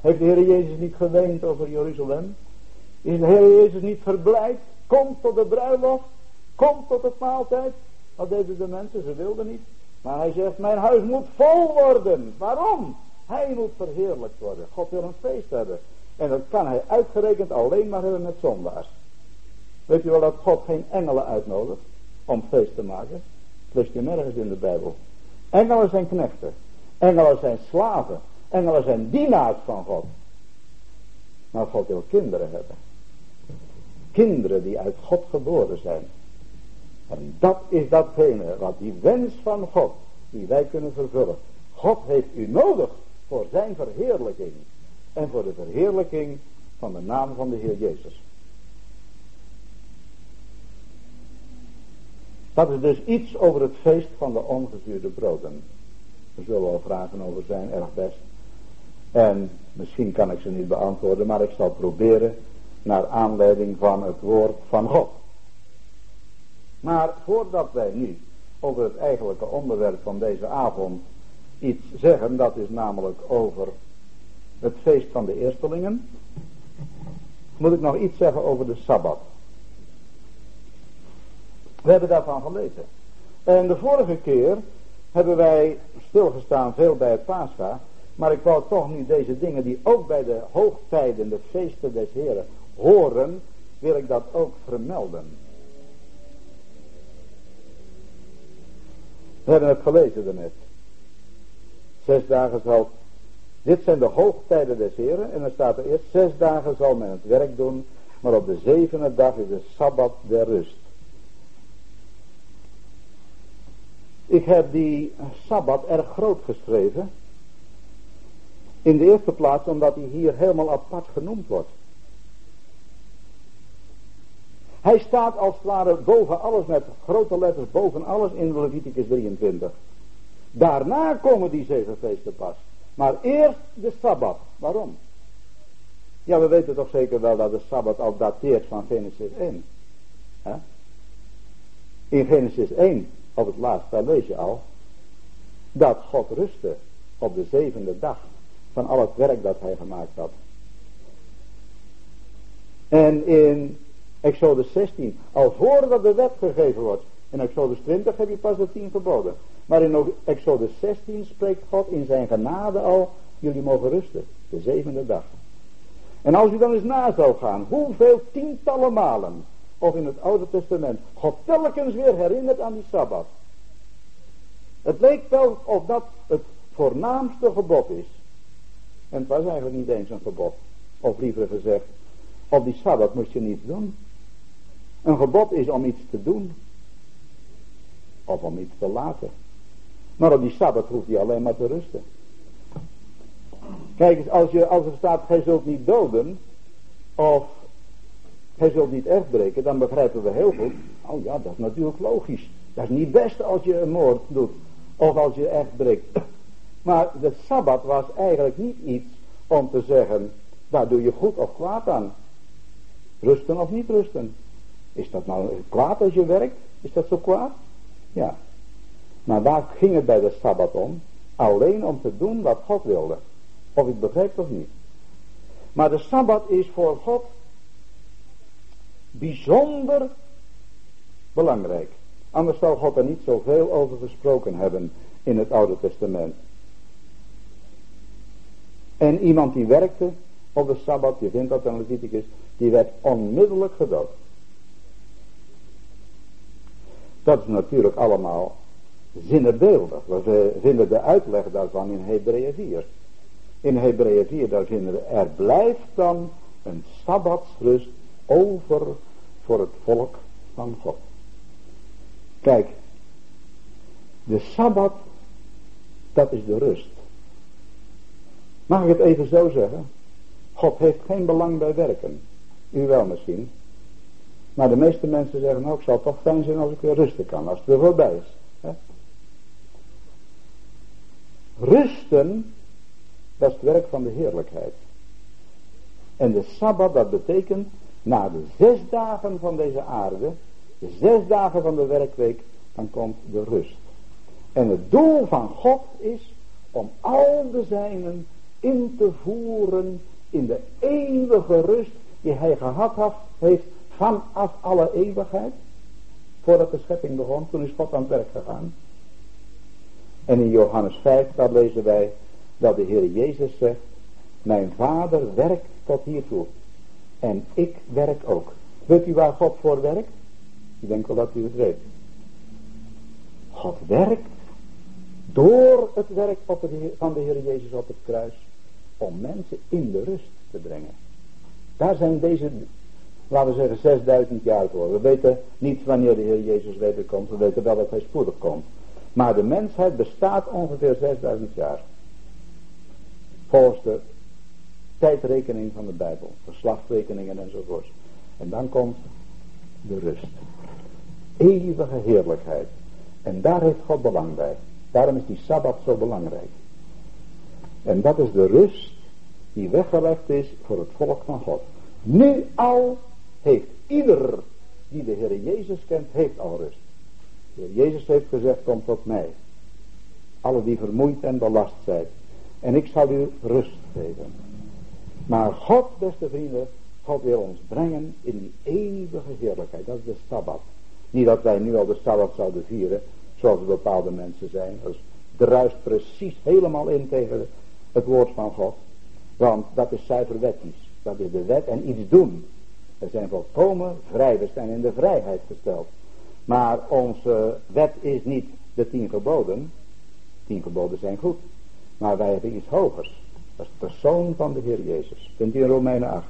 Heeft de Heer Jezus niet geweend over Jeruzalem? Is de Heer Jezus niet verblijd? Kom tot de bruiloft. Kom tot het maaltijd. Wat deden de mensen? Ze wilden niet. Maar hij zegt, mijn huis moet vol worden. Waarom? Hij moet verheerlijkt worden. God wil een feest hebben. En dat kan hij uitgerekend alleen maar hebben met zondaars. Weet je wel dat God geen engelen uitnodigt om feest te maken? Dat leest je nergens in de Bijbel. Engelen zijn knechten. Engelen zijn slaven. Engelen zijn dienaars van God. Maar God wil kinderen hebben. Kinderen die uit God geboren zijn. En dat is datgene wat die wens van God, die wij kunnen vervullen. God heeft u nodig voor zijn verheerlijking. En voor de verheerlijking van de naam van de Heer Jezus. Dat is dus iets over het feest van de ongezuurde broden. Er zullen wel vragen over zijn, erg best. En misschien kan ik ze niet beantwoorden, maar ik zal proberen naar aanleiding van het woord van God. Maar voordat wij nu over het eigenlijke onderwerp van deze avond iets zeggen, dat is namelijk over het feest van de eerstelingen, moet ik nog iets zeggen over de Sabbat. We hebben daarvan gelezen. En de vorige keer hebben wij stilgestaan veel bij het Pascha, maar ik wou toch nu deze dingen die ook bij de hoogtijden, de feesten des Heren horen, wil ik dat ook vermelden. We hebben het gelezen daarnet. Zes dagen zal, dit zijn de hoogtijden des Heren, en dan staat er eerst, zes dagen zal men het werk doen, maar op de zevende dag is de Sabbat der rust. Ik heb die Sabbat erg groot geschreven. In de eerste plaats omdat hij hier helemaal apart genoemd wordt. Hij staat als het ware boven alles met grote letters boven alles in Leviticus 23. Daarna komen die zeven feesten pas. Maar eerst de Sabbat. Waarom? Ja, we weten toch zeker wel dat de Sabbat al dateert van Genesis 1. In Genesis 1, op het laatst, daar lees je al, dat God rustte op de zevende dag van al het werk dat hij gemaakt had. En in Exodus 16, al voordat de wet gegeven wordt. In Exodus 20 heb je pas de tien geboden. Maar in Exodus 16 spreekt God in zijn genade al, jullie mogen rusten, de zevende dag. En als u dan eens na zou gaan, hoeveel tientallen malen, of in het Oude Testament, God telkens weer herinnert aan die Sabbat. Het leek wel of dat het voornaamste gebod is. En het was eigenlijk niet eens een gebod. Of liever gezegd, op die Sabbat moest je niets doen. Een gebod is om iets te doen. Of om iets te laten. Maar op die Sabbat hoeft hij alleen maar te rusten. Kijk eens, als, je, als er staat, gij zult niet doden. Of gij zult niet breken, dan begrijpen we heel goed. Oh ja, dat is natuurlijk logisch. Dat is niet best als je een moord doet. Of als je echt breekt. Maar de Sabbat was eigenlijk niet iets om te zeggen, daar doe je goed of kwaad aan. Rusten of niet rusten. Is dat nou kwaad als je werkt? Is dat zo kwaad? Ja. Maar waar ging het bij de Sabbat om? Alleen om te doen wat God wilde. Of ik begrijp of niet. Maar de Sabbat is voor God bijzonder belangrijk. Anders zou God er niet zoveel over gesproken hebben in het Oude Testament. En iemand die werkte op de Sabbat, je vindt dat in Leviticus, die werd onmiddellijk gedood. Dat is natuurlijk allemaal zinnebeeldig. We vinden de uitleg daarvan in Hebreeën 4. In Hebreeën 4 daar vinden we, er blijft dan een Sabbatsrust over voor het volk van God. Kijk, de Sabbat, dat is de rust. Mag ik het even zo zeggen? God heeft geen belang bij werken. U wel misschien. Maar de meeste mensen zeggen, nou ik zal toch fijn zijn als ik weer rusten kan, als het weer voorbij is. Hè? Rusten, dat is het werk van de heerlijkheid. En de Sabbat, dat betekent, na de zes dagen van deze aarde, de zes dagen van de werkweek, dan komt de rust. En het doel van God is om al de zijnen in te voeren in de eeuwige rust die hij gehad heeft vanaf alle eeuwigheid. Voordat de schepping begon, toen is God aan het werk gegaan. En in Johannes 5, daar lezen wij dat de Heer Jezus zegt, mijn vader werkt tot hiertoe. En ik werk ook. Weet u waar God voor werkt? Ik denk wel dat u het weet. God werkt door het werk van de Heer Jezus op het kruis om mensen in de rust te brengen. Daar zijn deze, laten we zeggen, 6000 jaar voor. We weten niet wanneer de Heer Jezus wederkomt, we weten wel dat hij spoedig komt. Maar de mensheid bestaat ongeveer 6000 jaar. Volgens de tijdrekening van de Bijbel, verslagrekeningen enzovoort. En dan komt de rust. Eeuwige heerlijkheid. En daar heeft God belang bij. Daarom is die Sabbat zo belangrijk. En dat is de rust die weggelegd is voor het volk van God. Nu al heeft ieder die de Heer Jezus kent, heeft al rust. De Heer Jezus heeft gezegd, kom tot mij. Alle die vermoeid en belast zijn. En ik zal u rust geven. Maar God, beste vrienden, God wil ons brengen in die eeuwige heerlijkheid. Dat is de Sabbat. Niet dat wij nu al de Sabbat zouden vieren, zoals bepaalde mensen zijn. Dat druist precies helemaal in tegen het woord van God. Want dat is zuiver wettisch. Dat is de wet en iets doen. We zijn volkomen vrij. We zijn in de vrijheid gesteld. Maar onze wet is niet de tien geboden. Tien geboden zijn goed. Maar wij hebben iets hogers. Dat is de persoon van de Heer Jezus. Vindt u in Romeinen 8.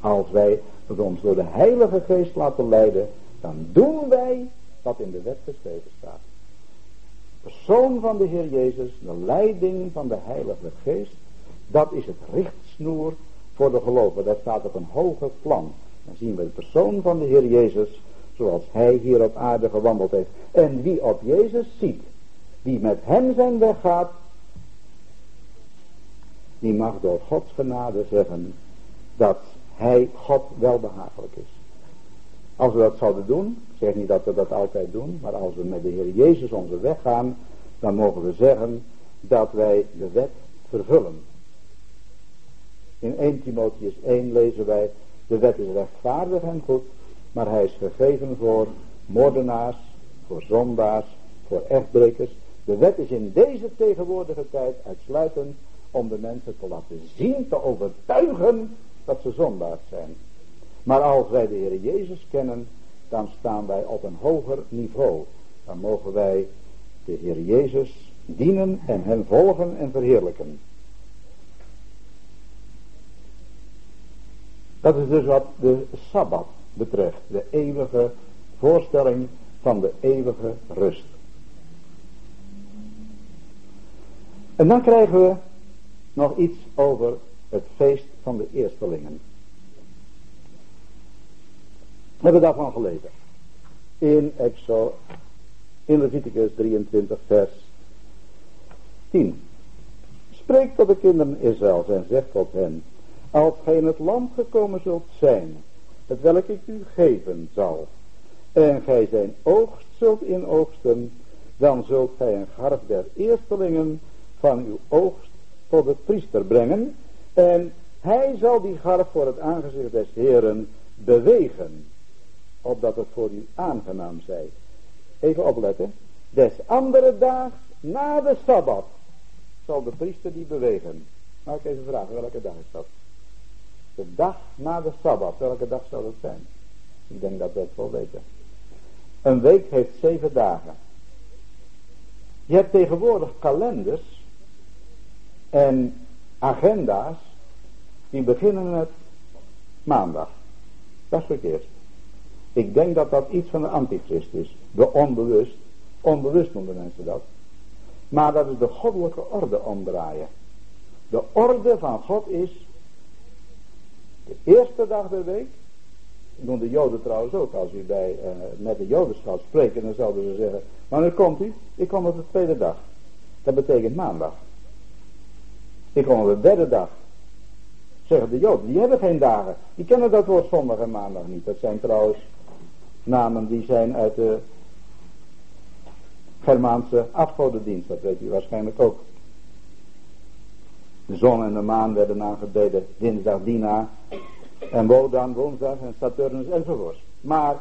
Als wij ons door de Heilige Geest laten leiden. Dan doen wij wat in de wet geschreven staat. De persoon van de Heer Jezus. De leiding van de Heilige Geest. Dat is het richtsnoer voor de geloven. Dat staat op een hoger plan. Dan zien we de persoon van de Heer Jezus zoals hij hier op aarde gewandeld heeft. En wie op Jezus ziet, die met hem zijn weg gaat, die mag door Gods genade zeggen dat hij God wel behagelijk is. Als we dat zouden doen, ik zeg niet dat we dat altijd doen, maar als we met de Heer Jezus onze weg gaan, dan mogen we zeggen dat wij de wet vervullen. In 1 Timotheus 1 lezen wij, de wet is rechtvaardig en goed, maar hij is gegeven voor moordenaars, voor zondaars, voor echtbrekers. De wet is in deze tegenwoordige tijd uitsluitend om de mensen te laten zien, te overtuigen dat ze zondaars zijn. Maar als wij de Heer Jezus kennen, dan staan wij op een hoger niveau. Dan mogen wij de Heer Jezus dienen en hem volgen en verheerlijken. Dat is dus wat de Sabbat betreft, de eeuwige voorstelling van de eeuwige rust. En dan krijgen we nog iets over het feest van de eerstelingen. We hebben daarvan gelezen. In Exo, in Leviticus 23 vers 10. Spreek tot de kinderen Israëls en zeg tot hen. Als gij in het land gekomen zult zijn, het welk ik u geven zal. En gij zijn oogst zult inoogsten, dan zult gij een garf der eerstelingen van uw oogst tot de priester brengen. En hij zal die garf voor het aangezicht des Heren bewegen, opdat het voor u aangenaam zij. Even opletten. Des andere dag na de Sabbat zal de priester die bewegen. Nou, ik even vragen, welke dag is dat? De dag na de Sabbat, welke dag zal het zijn? Ik denk dat we het wel weten. Een week heeft zeven dagen. Je hebt tegenwoordig kalenders en agenda's die beginnen met maandag. Dat is verkeerd. Ik denk dat dat iets van de antichrist is. De onbewust. Onbewust noemen mensen dat. Maar dat is de goddelijke orde omdraaien. De orde van God is de eerste dag der week. Doen de joden trouwens ook. Als u bij, uh, met de joden gaat spreken dan zouden ze zeggen. Wanneer komt u? Ik kom op de tweede dag. Dat betekent maandag. Ik kom op de derde dag. Zeggen de Joden, die hebben geen dagen. Die kennen dat woord zondag en maandag niet. Dat zijn trouwens namen die zijn uit de Germaanse afgodendienst. Dat weet u waarschijnlijk ook. De zon en de maan werden aangebeden dinsdag Dina. En Wodan woensdag en Saturnus enzovoort. Maar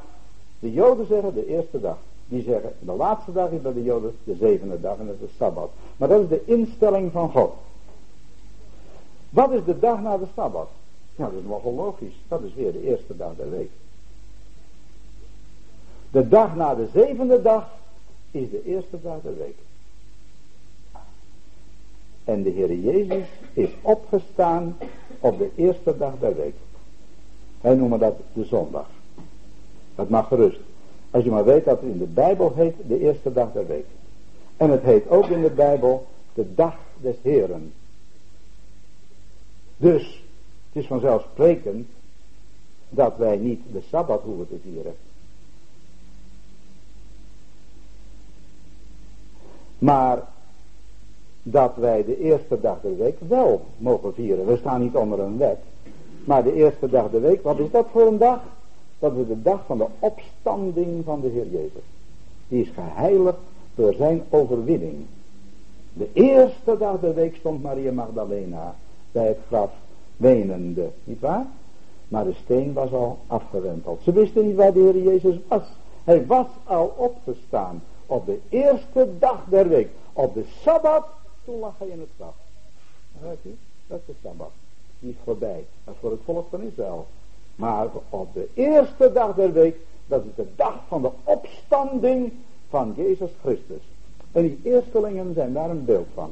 de Joden zeggen de eerste dag. Die zeggen de laatste dag is bij de Joden de zevende dag en dat is Sabbat. Maar dat is de instelling van God. Wat is de dag na de Sabbat? Nou, dat is nogal logisch. Dat is weer de eerste dag der week. De dag na de zevende dag is de eerste dag der week. En de Heer Jezus is opgestaan op de eerste dag der week. Wij noemen dat de zondag. Dat mag gerust. Als je maar weet dat het in de Bijbel heet de eerste dag der week. En het heet ook in de Bijbel de dag des Heren. Dus het is vanzelfsprekend dat wij niet de Sabbat hoeven te vieren. Maar dat wij de eerste dag der week wel mogen vieren. We staan niet onder een wet. Maar de eerste dag der week, wat is dat voor een dag? Dat is de dag van de opstanding van de Heer Jezus. Die is geheiligd door zijn overwinning. De eerste dag der week stond Maria Magdalena bij het graf wenende, niet waar? Maar de steen was al afgewenteld. Ze wisten niet waar de Heer Jezus was. Hij was al opgestaan op de eerste dag der week. Op de Sabbat, toen lag hij in het graf. Weet u? Dat is de Sabbat. Is voorbij. Dat is voor het volk van Israël. Maar op de eerste dag der week, dat is de dag van de opstanding van Jezus Christus. En die eerstelingen zijn daar een beeld van.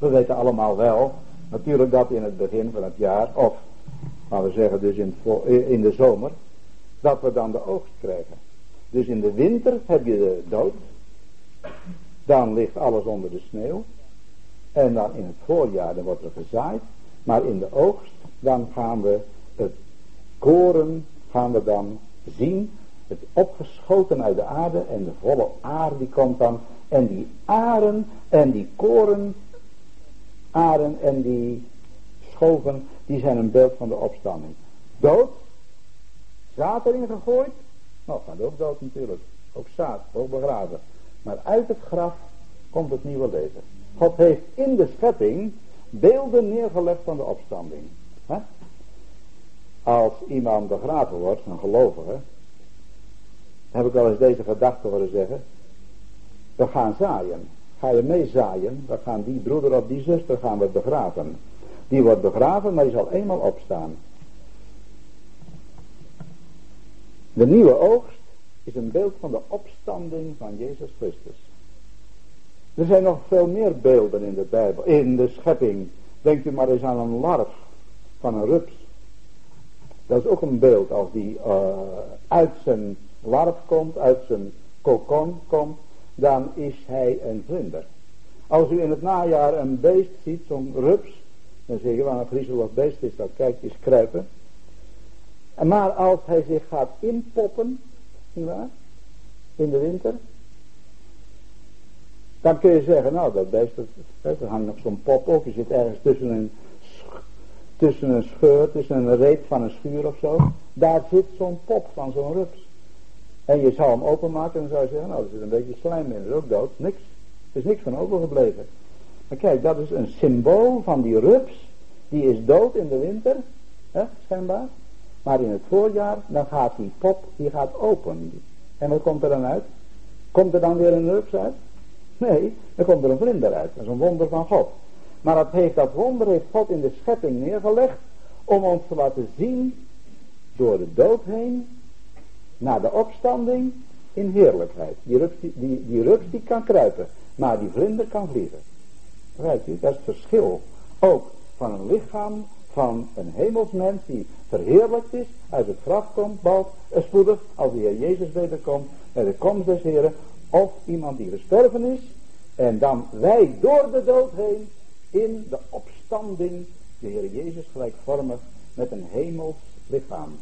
We weten allemaal wel, natuurlijk dat in het begin van het jaar, of laten we zeggen dus in, in de zomer, dat we dan de oogst krijgen. Dus in de winter heb je de dood, dan ligt alles onder de sneeuw, en dan in het voorjaar dan wordt er gezaaid, maar in de oogst dan gaan we het koren gaan we dan zien, het opgeschoten uit de aarde en de volle aarde die komt dan. En die aren en die koren aren en die schoven, die zijn een beeld van de opstanding. Dood, zaad erin gegooid, nou gaat ook dood natuurlijk, ook zaad, ook begraven. Maar uit het graf komt het nieuwe leven. God heeft in de schepping beelden neergelegd van de opstanding. Als iemand begraven wordt, een gelovige, heb ik wel eens deze gedachte horen zeggen, we gaan zaaien. Ga je meezaaien, dan gaan die broeder of die zuster gaan we begraven. Die wordt begraven, maar die zal eenmaal opstaan. De nieuwe oogst is een beeld van de opstanding van Jezus Christus. Er zijn nog veel meer beelden in de Bijbel, in de schepping. Denkt u maar eens aan een larf van een rups. Dat is ook een beeld als die uh, uit zijn larf komt, uit zijn kokon komt, dan is hij een vlinder. Als u in het najaar een beest ziet, zo'n rups, dan zeg je wel een griezelig beest is dat, kijk eens kruipen. Maar als hij zich gaat inpoppen, in de winter, dan kun je zeggen, nou dat beest, dat, er hangt nog zo'n pop ook, je zit ergens tussen een, tussen een scheur, tussen een reet van een schuur of zo, daar zit zo'n pop van zo'n rups. En je zou hem openmaken en zou je zeggen, nou er zit een beetje slijm in, dat is ook dood, niks. Er is niks van overgebleven. Maar kijk, dat is een symbool van die rups, die is dood in de winter, hè, schijnbaar. Maar in het voorjaar, dan gaat die pop, die gaat open. En wat komt er dan uit? Komt er dan weer een rups uit? Nee, dan komt er een vlinder uit. Dat is een wonder van God. Maar dat, heeft, dat wonder heeft God in de schepping neergelegd om ons te laten zien door de dood heen naar de opstanding in heerlijkheid. Die rups die, die, die, kan kruipen, maar die vlinder kan vliegen. Begrijpt u? Dat is het verschil. Ook van een lichaam van een hemelsmens die verheerlijkt is, uit het graf komt, bouwt, spoedig, als de Heer Jezus wederkomt, bij de komst des Heren, of iemand die gestorven is, en dan wij door de dood heen, in de opstanding, de Heer Jezus gelijkvormig, met een hemels lichaam.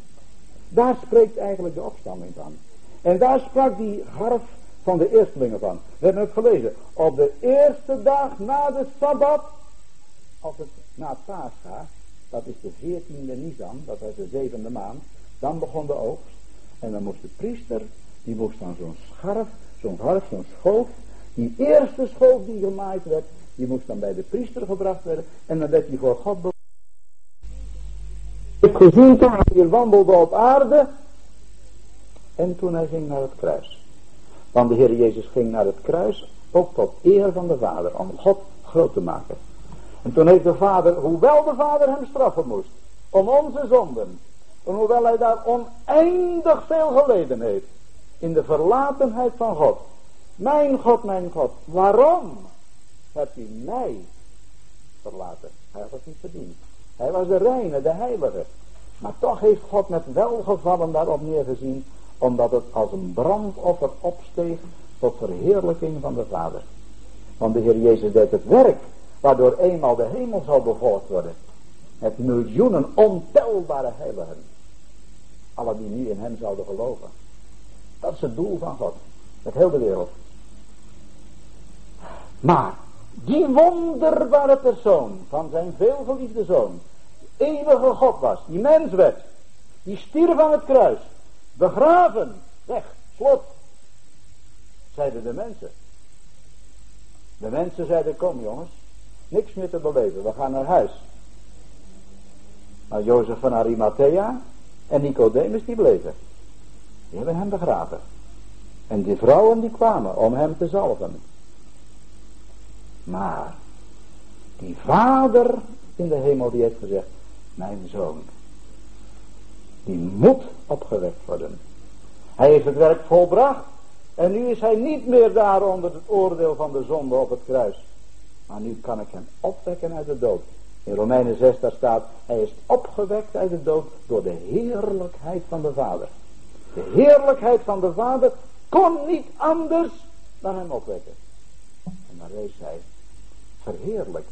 Daar spreekt eigenlijk de opstanding van. En daar sprak die harf van de eerstelingen van. We hebben het gelezen. Op de eerste dag na de Sabbat, als het na Pascha, dat is de veertiende Nisan, dat was de zevende maand, dan begon de oogst. En dan moest de priester, die moest dan zo'n scharf, zo'n harf, zo'n schoof, die eerste schoof die gemaaid werd, die moest dan bij de priester gebracht worden en dan werd hij voor God ik gezien toen hij hier wandelde op aarde en toen hij ging naar het kruis. Want de Heer Jezus ging naar het kruis ook tot eer van de Vader, om God groot te maken. En toen heeft de Vader, hoewel de Vader hem straffen moest, om onze zonden, en hoewel hij daar oneindig veel geleden heeft, in de verlatenheid van God. Mijn God, mijn God, waarom hebt u mij verlaten? Hij had het niet verdiend. Hij was de reine, de heilige. Maar toch heeft God met welgevallen daarop neergezien, omdat het als een brandoffer opsteeg tot verheerlijking van de Vader. Want de Heer Jezus deed het werk, waardoor eenmaal de hemel zal bevolkt worden. Met miljoenen ontelbare heiligen. Alle die nu in hem zouden geloven. Dat is het doel van God. Met heel de wereld. Maar die wonderbare persoon van zijn veelgeliefde zoon eeuwige God was, die mens werd, die stierf aan het kruis, begraven, weg, slot, zeiden de mensen. De mensen zeiden, kom jongens, niks meer te beleven, we gaan naar huis. Maar Jozef van Arimathea en Nicodemus die bleven. Die hebben hem begraven. En die vrouwen die kwamen om hem te zalven. Maar die vader in de hemel die heeft gezegd, mijn zoon. Die moet opgewekt worden. Hij heeft het werk volbracht. En nu is hij niet meer daar onder het oordeel van de zonde op het kruis. Maar nu kan ik hem opwekken uit de dood. In Romeinen 6 daar staat, hij is opgewekt uit de dood door de heerlijkheid van de Vader. De heerlijkheid van de Vader kon niet anders dan hem opwekken. En dan rees hij verheerlijkt.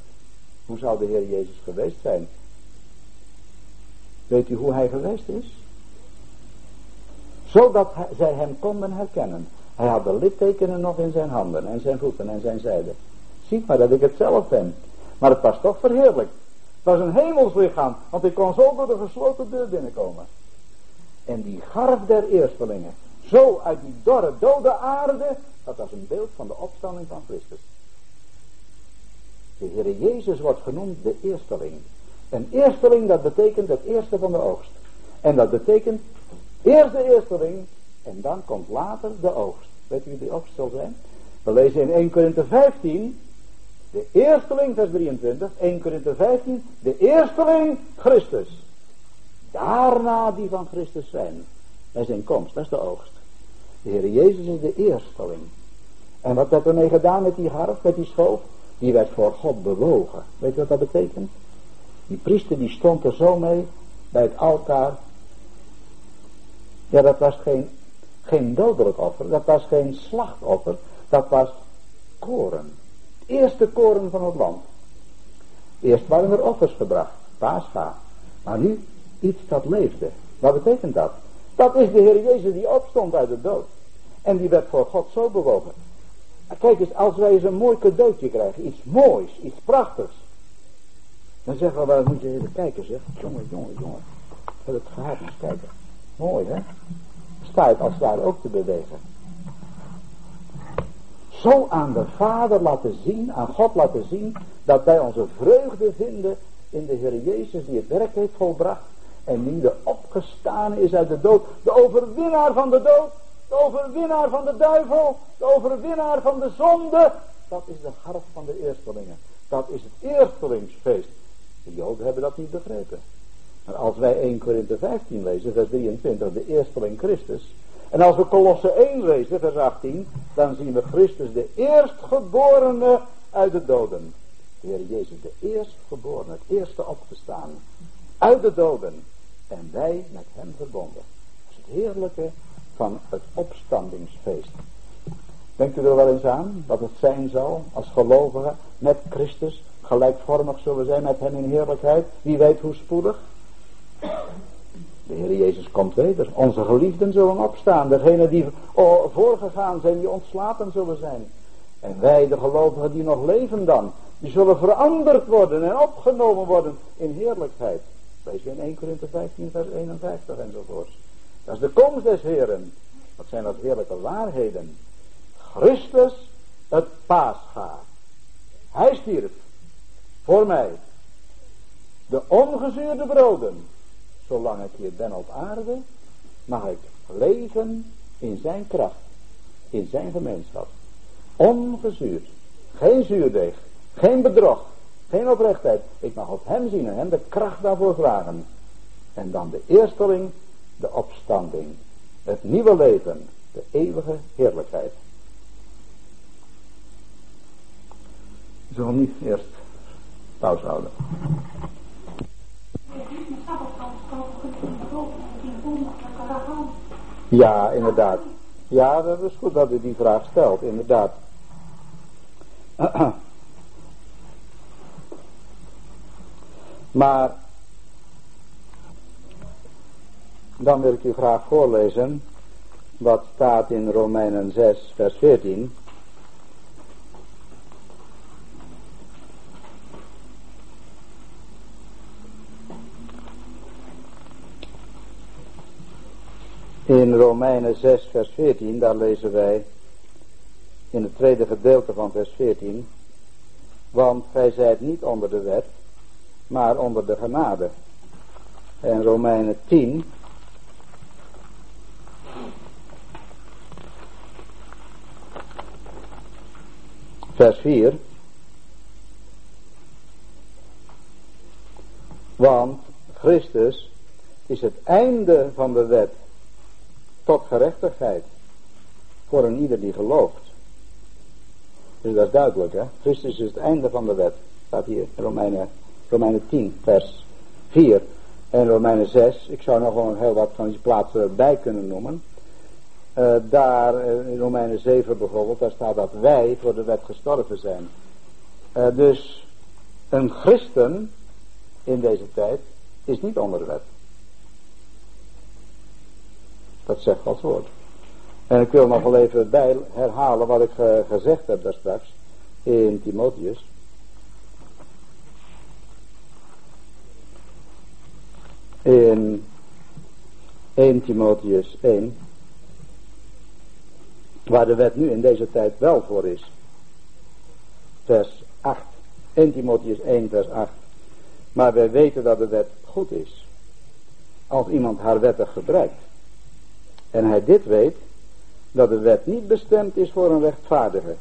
Hoe zou de Heer Jezus geweest zijn Weet u hoe hij geweest is? Zodat zij hem konden herkennen. Hij had de littekenen nog in zijn handen en zijn voeten en zijn zijde. Ziet maar dat ik het zelf ben. Maar het was toch verheerlijk. Het was een hemelslichaam, want ik kon zo door de gesloten deur binnenkomen. En die garf der eerstelingen, zo uit die dorre dode aarde, dat was een beeld van de opstanding van Christus. De Heer Jezus wordt genoemd de eersteling. Een eersteling, dat betekent het eerste van de oogst. En dat betekent eerst de eersteling en dan komt later de oogst. Weet u wie die oogst zal zijn? We lezen in 1 Korinthe 15, de eersteling, vers 23, 1 Korinthe 15, de eersteling Christus. Daarna die van Christus zijn. Bij zijn komst, dat is de oogst. De Heer Jezus is de eersteling. En wat werd ermee gedaan met die harp, met die schoof? Die werd voor God bewogen. Weet je wat dat betekent? Die priester die stond er zo mee bij het altaar. Ja, dat was geen, geen dodelijk offer, dat was geen slachtoffer, dat was koren. Het eerste koren van het land. Eerst waren er offers gebracht, paascha. Maar nu iets dat leefde. Wat betekent dat? Dat is de Heer Jezus die opstond uit de dood. En die werd voor God zo bewogen. Kijk eens, als wij eens een mooi cadeautje krijgen, iets moois, iets prachtigs. Dan zeggen we, wel, moet je even kijken zeg. Jongen, jongen, jongen. Heb het gehad eens kijken. Mooi hè. Sta het als daar ook te bewegen. Zo aan de Vader laten zien, aan God laten zien, dat wij onze vreugde vinden in de Heer Jezus die het werk heeft volbracht. En die de opgestaan is uit de dood. De overwinnaar van de dood. De overwinnaar van de duivel. De overwinnaar van de zonde. Dat is de hart van de eerstelingen. Dat is het eerstelingsfeest. De Joden hebben dat niet begrepen. Maar als wij 1 Korinthe 15 lezen, vers 23, de eersteling Christus. En als we Kolosse 1 lezen, vers 18, dan zien we Christus de eerstgeborene uit de doden. De Heer Jezus, de eerstgeborene, het eerste opgestaan uit de doden. En wij met hem verbonden. Dat is het heerlijke van het opstandingsfeest. Denkt u er wel eens aan wat het zijn zal als gelovigen met Christus gelijkvormig zullen zijn met hem in heerlijkheid? Wie weet hoe spoedig? De Heer Jezus komt weder. Onze geliefden zullen opstaan. Degenen die voorgegaan zijn, die ontslapen zullen zijn. En wij, de gelovigen die nog leven dan, die zullen veranderd worden en opgenomen worden in heerlijkheid. Lees in 1 Korinthe 15 vers 51 enzovoort. Dat is de komst des Heren. Wat zijn dat heerlijke waarheden. Christus het paasgaar. Hij stierf voor mij. De ongezuurde broden. Zolang ik hier ben op aarde, mag ik leven in zijn kracht. In zijn gemeenschap. Ongezuurd. Geen zuurdeeg. Geen bedrog. Geen oprechtheid. Ik mag op hem zien en hem de kracht daarvoor vragen. En dan de eersteling, de opstanding. Het nieuwe leven. De eeuwige heerlijkheid. We niet eerst pauze houden? Ja, inderdaad. Ja, dat is goed dat u die vraag stelt, inderdaad. Maar dan wil ik u graag voorlezen wat staat in Romeinen 6, vers 14. In Romeinen 6, vers 14, daar lezen wij in het tweede gedeelte van vers 14. Want gij zijt niet onder de wet, maar onder de genade. En Romeinen 10. Vers 4. Want Christus is het einde van de wet tot gerechtigheid voor een ieder die gelooft. Dus dat is duidelijk, hè? Christus is het einde van de wet. Staat hier in Romeinen Romeinen 10, vers 4 en Romeinen 6. Ik zou nog wel heel wat van die plaatsen bij kunnen noemen. Uh, daar uh, in Romeinen 7 bijvoorbeeld, daar staat dat wij voor de wet gestorven zijn. Uh, dus een christen in deze tijd is niet onder de wet. Dat zegt Gods woord. En ik wil nog wel even bij herhalen wat ik gezegd heb daar straks in Timotheus. in 1 Timotheus 1, waar de wet nu in deze tijd wel voor is. Vers 8. 1 Timotheus 1 vers 8. Maar wij weten dat de wet goed is. Als iemand haar wettig gebruikt. En hij dit weet, dat de wet niet bestemd is voor een rechtvaardige.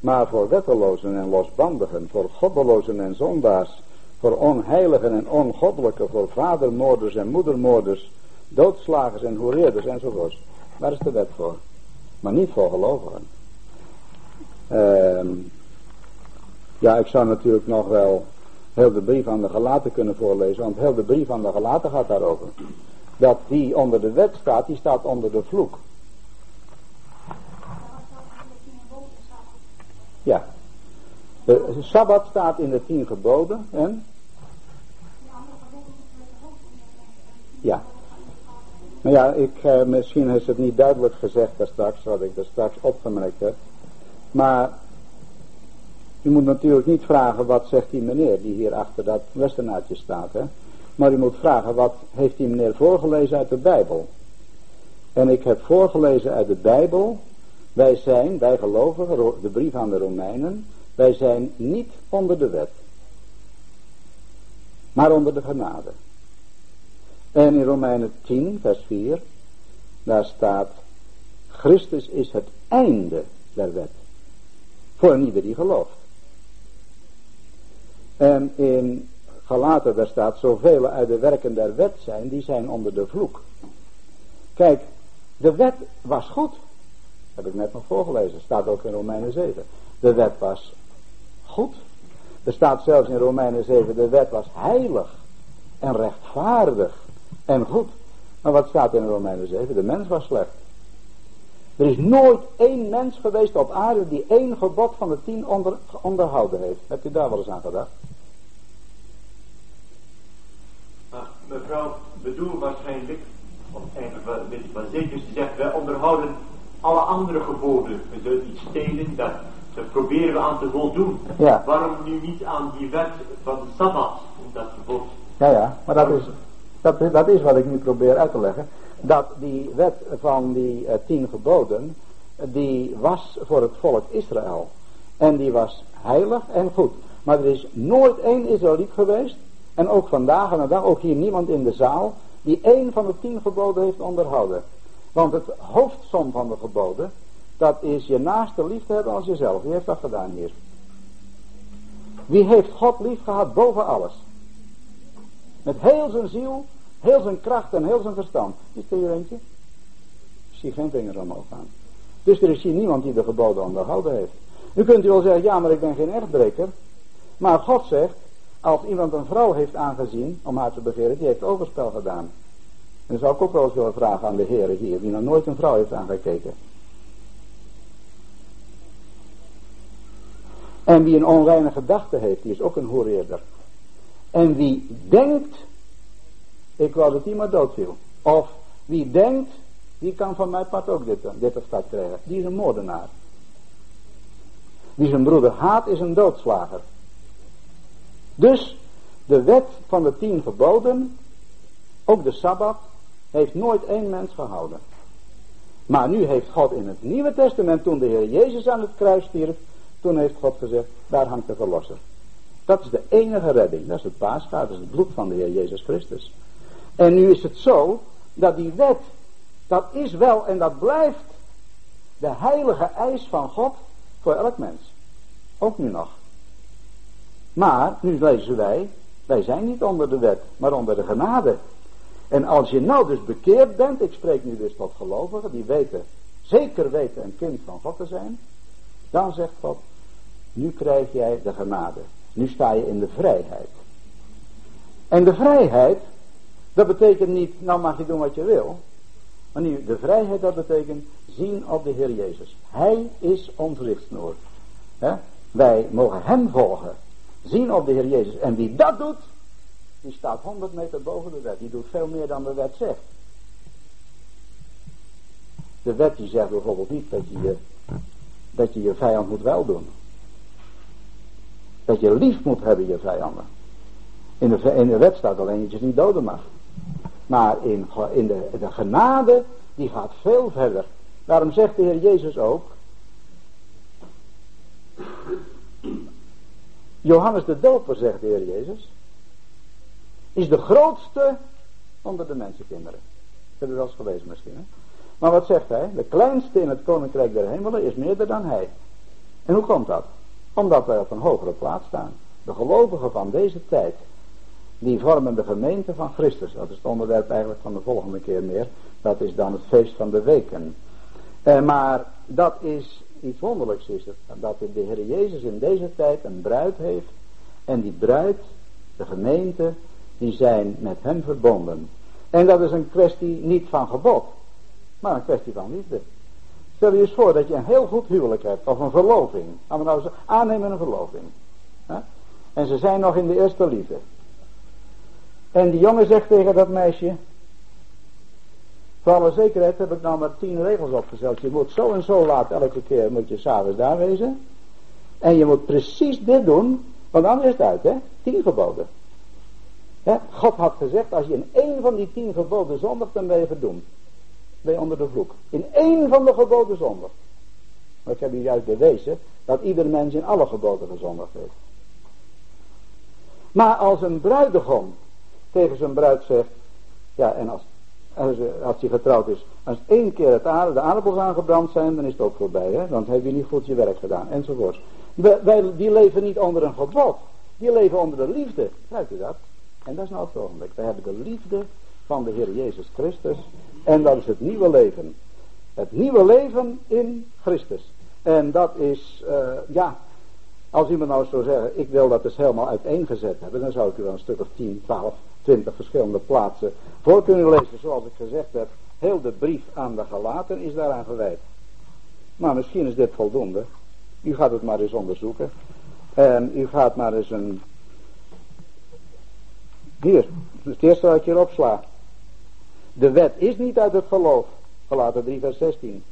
Maar voor wettelozen en losbandigen, voor goddelozen en zondaars, voor onheiligen en ongoddelijke, voor vadermoorders en moedermoorders, doodslagers en hoereerders enzovoorts. Daar is de wet voor. Maar niet voor gelovigen. Ehm, ja, ik zou natuurlijk nog wel heel de brief aan de gelaten kunnen voorlezen, want heel de brief aan de gelaten gaat daarover. Dat die onder de wet staat, die staat onder de vloek. Ja. De Sabbat staat in de tien geboden en? Ja. Nou ja, ik, eh, misschien is het niet duidelijk gezegd daar straks, wat ik er straks opgemerkt heb. Maar u moet natuurlijk niet vragen wat zegt die meneer die hier achter dat lessenaartje staat. Hè? Maar u moet vragen wat heeft die meneer voorgelezen uit de Bijbel. En ik heb voorgelezen uit de Bijbel. Wij zijn, wij gelovigen, de brief aan de Romeinen. Wij zijn niet onder de wet. Maar onder de genade. En in Romeinen 10, vers 4, daar staat, Christus is het einde der wet. Voor een ieder die gelooft. En in Galaten, daar staat, zoveel uit de werken der wet zijn, die zijn onder de vloek. Kijk, de wet was goed. Heb ik net nog voorgelezen, staat ook in Romeinen 7. De wet was goed. Er staat zelfs in Romeinen 7, de wet was heilig en rechtvaardig en goed. Maar wat staat in Romeinen 7? De mens was slecht. Er is nooit één mens geweest op aarde die één gebod van de tien onder, onderhouden heeft. Hebt u daar wel eens aan gedacht? Ah, mevrouw bedoel waarschijnlijk, of eigenlijk weet ik wel zeker, ze zegt, wij onderhouden alle andere geboden. We zullen iets stelen, dat, dat proberen we aan te voldoen. Ja. Waarom nu niet aan die wet van de Sabbat, dat gebod? Ja, ja, maar dat is, dat, dat is wat ik nu probeer uit te leggen. Dat die wet van die uh, tien geboden, die was voor het volk Israël. En die was heilig en goed. Maar er is nooit één Israëliet geweest, en ook vandaag en de dag, ook hier niemand in de zaal, die één van de tien geboden heeft onderhouden. Want het hoofdsom van de geboden, dat is je naaste lief te hebben als jezelf. Wie heeft dat gedaan hier? Wie heeft God lief gehad boven alles? Met heel zijn ziel, heel zijn kracht en heel zijn verstand. Is er hier eentje? Ik zie geen vingers omhoog gaan. Dus er is hier niemand die de geboden onderhouden heeft. Nu kunt u wel zeggen, ja maar ik ben geen echtbreker. Maar God zegt, als iemand een vrouw heeft aangezien om haar te begeren, die heeft overspel gedaan. En zou ik ook wel eens willen vragen aan de heren hier, die nog nooit een vrouw heeft aangekeken. En wie een onreine gedachte heeft, die is ook een hoereerder. En wie denkt, ik wou dat iemand doodviel. Of wie denkt, die kan van mijn part ook dit, dit krijgen. Die is een moordenaar. Wie zijn broeder haat, is een doodslager. Dus de wet van de tien geboden, ook de Sabbat, heeft nooit één mens gehouden. Maar nu heeft God in het Nieuwe Testament, toen de Heer Jezus aan het kruis stierf, toen heeft God gezegd, daar hangt de verlosser. Dat is de enige redding. Dat is het paasgaat, dat is het bloed van de Heer Jezus Christus. En nu is het zo dat die wet, dat is wel en dat blijft de heilige eis van God voor elk mens. Ook nu nog. Maar, nu lezen wij, wij zijn niet onder de wet, maar onder de genade. En als je nou dus bekeerd bent, ik spreek nu dus tot gelovigen, die weten, zeker weten een kind van God te zijn, dan zegt God, nu krijg jij de genade. Nu sta je in de vrijheid. En de vrijheid, dat betekent niet, nou mag je doen wat je wil. Maar nu, de vrijheid, dat betekent zien op de Heer Jezus. Hij is ons richtsnoer. Wij mogen Hem volgen. Zien op de Heer Jezus. En wie dat doet, die staat 100 meter boven de wet. Die doet veel meer dan de wet zegt. De wet die zegt bijvoorbeeld niet dat je je, dat je, je vijand moet wel doen. Dat je lief moet hebben je vijanden. In de, in de wet staat alleen dat je niet doden mag. Maar in, in de, de genade, die gaat veel verder. Daarom zegt de Heer Jezus ook. Johannes de Doper, zegt de Heer Jezus, is de grootste onder de mensenkinderen. Dat hebben we wel eens gelezen misschien. Hè? Maar wat zegt hij? De kleinste in het koninkrijk der hemelen is meerder dan hij. En hoe komt dat? Omdat wij op een hogere plaats staan. De gelovigen van deze tijd, die vormen de gemeente van Christus. Dat is het onderwerp eigenlijk van de volgende keer meer. Dat is dan het feest van de weken. Eh, maar dat is iets wonderlijks is. Dat de Heer Jezus in deze tijd een bruid heeft. En die bruid, de gemeente, die zijn met hem verbonden. En dat is een kwestie niet van gebod, maar een kwestie van liefde. Stel je eens voor dat je een heel goed huwelijk hebt, of een verloving. Gaan we nou eens aannemen een verloving. En ze zijn nog in de eerste liefde. En die jongen zegt tegen dat meisje, voor alle zekerheid heb ik nou maar tien regels opgezet. Je moet zo en zo laat elke keer moet je s'avonds daar wezen. En je moet precies dit doen, want anders is het uit, hè? Tien geboden. God had gezegd, als je in één van die tien geboden zondigt, dan ben je verdoemd. Ben je onder de vloek. In één van de geboden zondigt. Maar ik heb u juist bewezen dat ieder mens in alle geboden gezondigd heeft. Maar als een bruidegom tegen zijn bruid zegt, ja en als, als, hij getrouwd is, als één keer het aarde, de aardappels aangebrand zijn, dan is het ook voorbij, hè? dan heb je niet goed je werk gedaan, enzovoort. Wij, die leven niet onder een gebod, die leven onder de liefde, Krijgt u dat? En dat is nou het ogenblik. Wij hebben de liefde van de Heer Jezus Christus. En dat is het nieuwe leven. Het nieuwe leven in Christus. En dat is, uh, ja, als iemand nou zou zeggen, ik wil dat dus helemaal uiteengezet hebben, dan zou ik u wel een stuk of 10, 12, 20 verschillende plaatsen voor kunnen lezen. Zoals ik gezegd heb, heel de brief aan de gelaten is daaraan gewijd. Maar misschien is dit voldoende. U gaat het maar eens onderzoeken. En u gaat maar eens een hier, het eerste wat je erop slaat. De wet is niet uit het geloof. Gelaten 3 vers 16.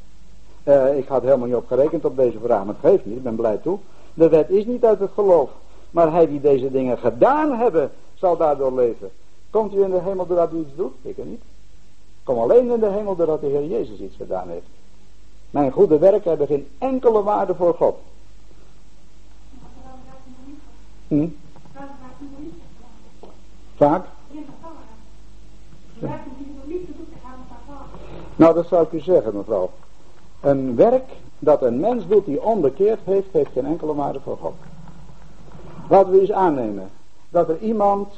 Uh, ik had helemaal niet op gerekend op deze vraag, maar het geeft niet, ik ben blij toe. De wet is niet uit het geloof. Maar hij die deze dingen gedaan hebben, zal daardoor leven. Komt u in de hemel doordat u iets doet? Ik niet. Kom alleen in de hemel doordat de Heer Jezus iets gedaan heeft. Mijn goede werken hebben geen enkele waarde voor God. Hm? Vaak? Nou, dat zou ik u zeggen, mevrouw. Een werk dat een mens doet die onbekeerd heeft, heeft geen enkele waarde voor God. Laten we eens aannemen dat er iemand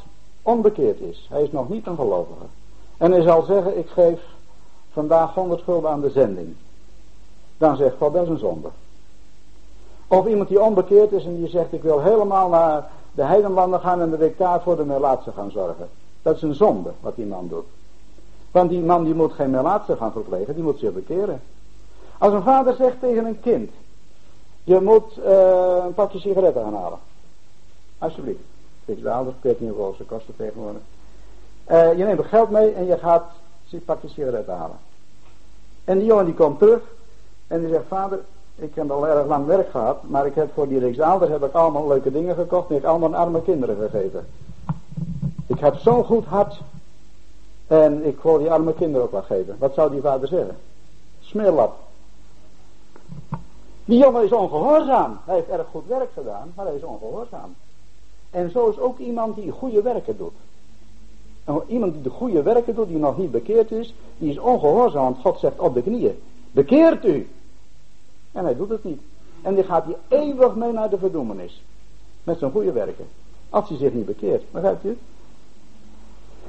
onbekeerd is. Hij is nog niet een gelovige. En hij zal zeggen, ik geef vandaag 100 gulden aan de zending. Dan zegt God, dat is een zonde. Of iemand die onbekeerd is en die zegt, ik wil helemaal naar de heidenlanden gaan en de week voor de melaatse gaan zorgen. Dat is een zonde wat die man doet. Want die man die moet geen melaatse gaan verplegen, die moet zich bekeren. Als een vader zegt tegen een kind, je moet uh, een pakje sigaretten gaan halen. Alsjeblieft. Beetje de ouders, ik weet niet hoeveel ze kosten tegenwoordig. Uh, je neemt het geld mee en je gaat een pakje sigaretten halen. En die jongen die komt terug en die zegt, vader, ik heb al erg lang werk gehad, maar ik heb voor die Rijksdaalder heb ik allemaal leuke dingen gekocht en ik heb allemaal arme kinderen gegeven. Ik heb zo'n goed hart en ik wil die arme kinderen ook wat geven. Wat zou die vader zeggen? Smeerlap. Die jongen is ongehoorzaam. Hij heeft erg goed werk gedaan, maar hij is ongehoorzaam. En zo is ook iemand die goede werken doet. En iemand die de goede werken doet, die nog niet bekeerd is, die is ongehoorzaam, want God zegt op de knieën, bekeert u. En hij doet het niet. En die gaat hier eeuwig mee naar de verdoemenis. Met zijn goede werken. Als hij zich niet bekeert. Begrijpt u?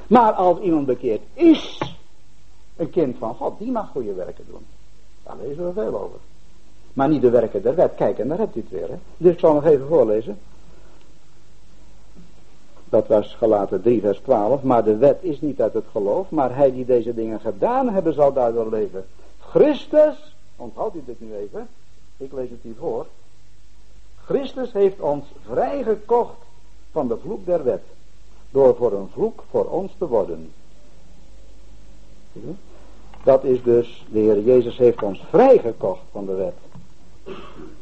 Maar als iemand bekeerd is, een kind van God, die mag goede werken doen. Daar lezen we veel over. Maar niet de werken der wet. Kijk, en daar hebt u het weer. Hè? Dus ik zal nog even voorlezen. Dat was gelaten 3 vers 12. Maar de wet is niet uit het geloof. Maar hij die deze dingen gedaan hebben zal daardoor leven. Christus Onthoud u dit nu even. Ik lees het u voor. Christus heeft ons vrijgekocht van de vloek der wet. Door voor een vloek voor ons te worden. Dat is dus, de Heer Jezus heeft ons vrijgekocht van de wet.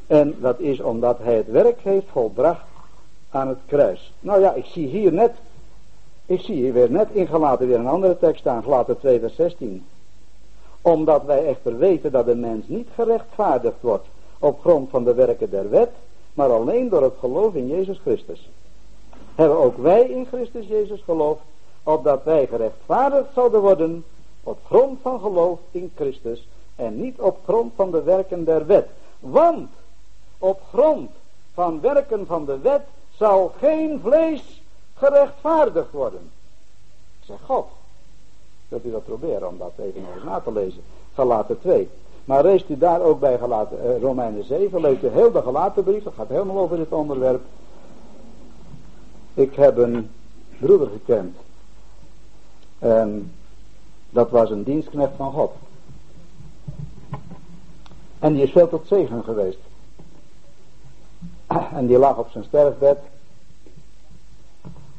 En dat is omdat hij het werk heeft volbracht aan het kruis. Nou ja, ik zie hier net, ik zie hier weer net ingelaten weer een andere tekst staan, gelaten 2 vers 16 omdat wij echter weten dat de mens niet gerechtvaardigd wordt op grond van de werken der wet, maar alleen door het geloof in Jezus Christus. Hebben ook wij in Christus Jezus geloof, opdat wij gerechtvaardigd zouden worden op grond van geloof in Christus en niet op grond van de werken der wet. Want op grond van werken van de wet zal geen vlees gerechtvaardigd worden. Zeg God. Wilt u dat proberen om dat even na te lezen. Galaten 2. Maar leest u daar ook bij gelaten, uh, Romeinen 7, leest u heel de gelaten brief, dat gaat helemaal over dit onderwerp. Ik heb een broeder gekend. En dat was een dienstknecht van God. En die is veel tot zegen geweest. En die lag op zijn sterfbed.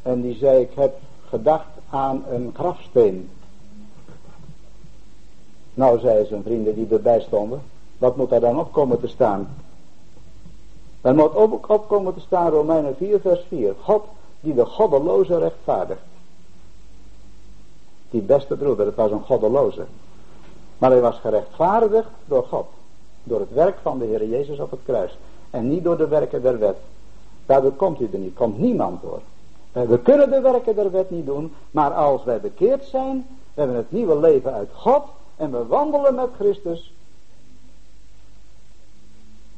En die zei, ik heb gedacht aan een grafsteen. Nou, zei zijn vrienden die erbij stonden, wat moet daar dan op komen te staan? Er moet ook op komen te staan, Romeinen 4, vers 4. God die de goddeloze rechtvaardigt. Die beste broeder, het was een goddeloze. Maar hij was gerechtvaardigd door God. Door het werk van de Heer Jezus op het kruis. En niet door de werken der wet. Daardoor komt u er niet, komt niemand door. We kunnen de werken der wet niet doen, maar als wij bekeerd zijn, we hebben het nieuwe leven uit God en we wandelen met Christus.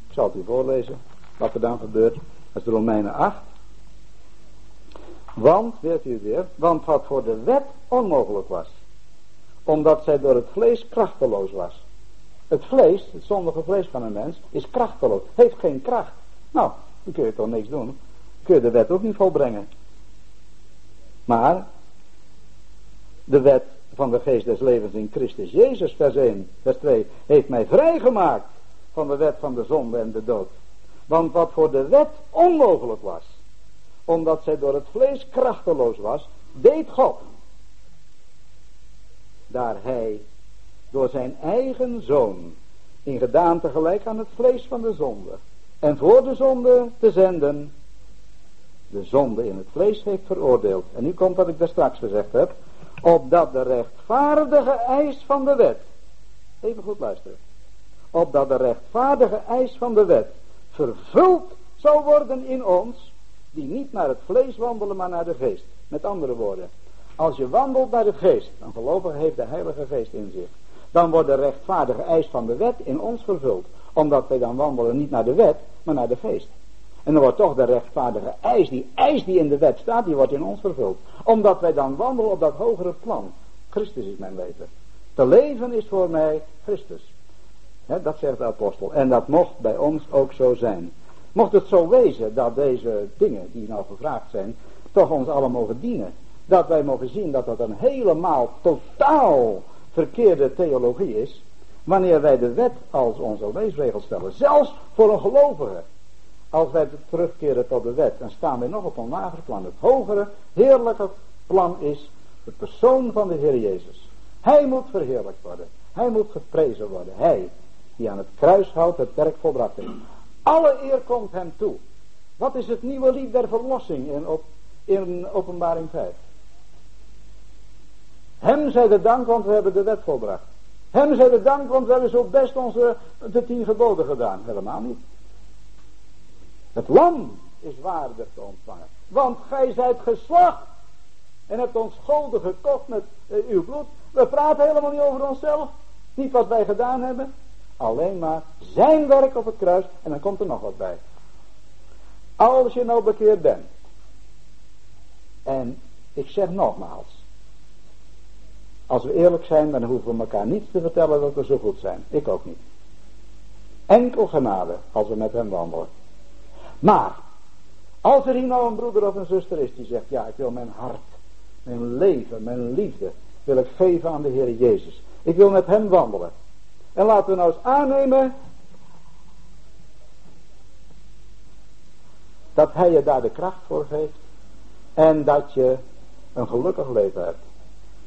Ik zal het u voorlezen, wat er dan gebeurt. Dat is de Romeinen 8. Want, weet u weer, want wat voor de wet onmogelijk was, omdat zij door het vlees krachteloos was. Het vlees, het zondige vlees van een mens, is krachteloos, heeft geen kracht. Nou, dan kun je toch niks doen. Kun je de wet ook niet volbrengen. Maar de wet van de geest des levens in Christus Jezus, vers 1, vers 2, heeft mij vrijgemaakt van de wet van de zonde en de dood. Want wat voor de wet onmogelijk was, omdat zij door het vlees krachteloos was, deed God. Daar hij door zijn eigen zoon in gedaante gelijk aan het vlees van de zonde en voor de zonde te zenden de zonde in het vlees heeft veroordeeld. En nu komt wat ik daar straks gezegd heb. Opdat de rechtvaardige eis van de wet. Even goed luisteren. Opdat de rechtvaardige eis van de wet vervuld zou worden in ons. Die niet naar het vlees wandelen, maar naar de geest. Met andere woorden. Als je wandelt naar de geest. Een gelovige heeft de heilige geest in zich. Dan wordt de rechtvaardige eis van de wet in ons vervuld. Omdat wij dan wandelen niet naar de wet, maar naar de geest. En dan wordt toch de rechtvaardige eis, die eis die in de wet staat, die wordt in ons vervuld. Omdat wij dan wandelen op dat hogere plan. Christus is mijn leven. Te leven is voor mij Christus. dat zegt de apostel. En dat mocht bij ons ook zo zijn. Mocht het zo wezen dat deze dingen die nou gevraagd zijn, toch ons allemaal mogen dienen. Dat wij mogen zien dat dat een helemaal totaal verkeerde theologie is. Wanneer wij de wet als onze leesregel stellen. Zelfs voor een gelovige. Als wij terugkeren tot de wet, dan staan wij nog op een lager plan. Het hogere, heerlijke plan is de persoon van de Heer Jezus. Hij moet verheerlijkt worden. Hij moet geprezen worden. Hij, die aan het kruis houdt, het werk volbracht heeft. Alle eer komt hem toe. Wat is het nieuwe lied der verlossing in, op, in openbaring 5? Hem zij de dank, want we hebben de wet volbracht. Hem zij de dank, want we hebben zo best onze de tien geboden gedaan. Helemaal niet. Het lam is waardig te ontvangen. Want gij zijt geslacht. En hebt ons golden gekocht met uh, uw bloed. We praten helemaal niet over onszelf. Niet wat wij gedaan hebben. Alleen maar zijn werk op het kruis. En dan komt er nog wat bij. Als je nou bekeerd bent. En ik zeg nogmaals. Als we eerlijk zijn, dan hoeven we elkaar niets te vertellen dat we zo goed zijn. Ik ook niet. Enkel genade als we met hem wandelen. Maar, als er hier nou een broeder of een zuster is die zegt, ja ik wil mijn hart, mijn leven, mijn liefde, wil ik geven aan de Heer Jezus. Ik wil met hem wandelen. En laten we nou eens aannemen dat hij je daar de kracht voor geeft en dat je een gelukkig leven hebt.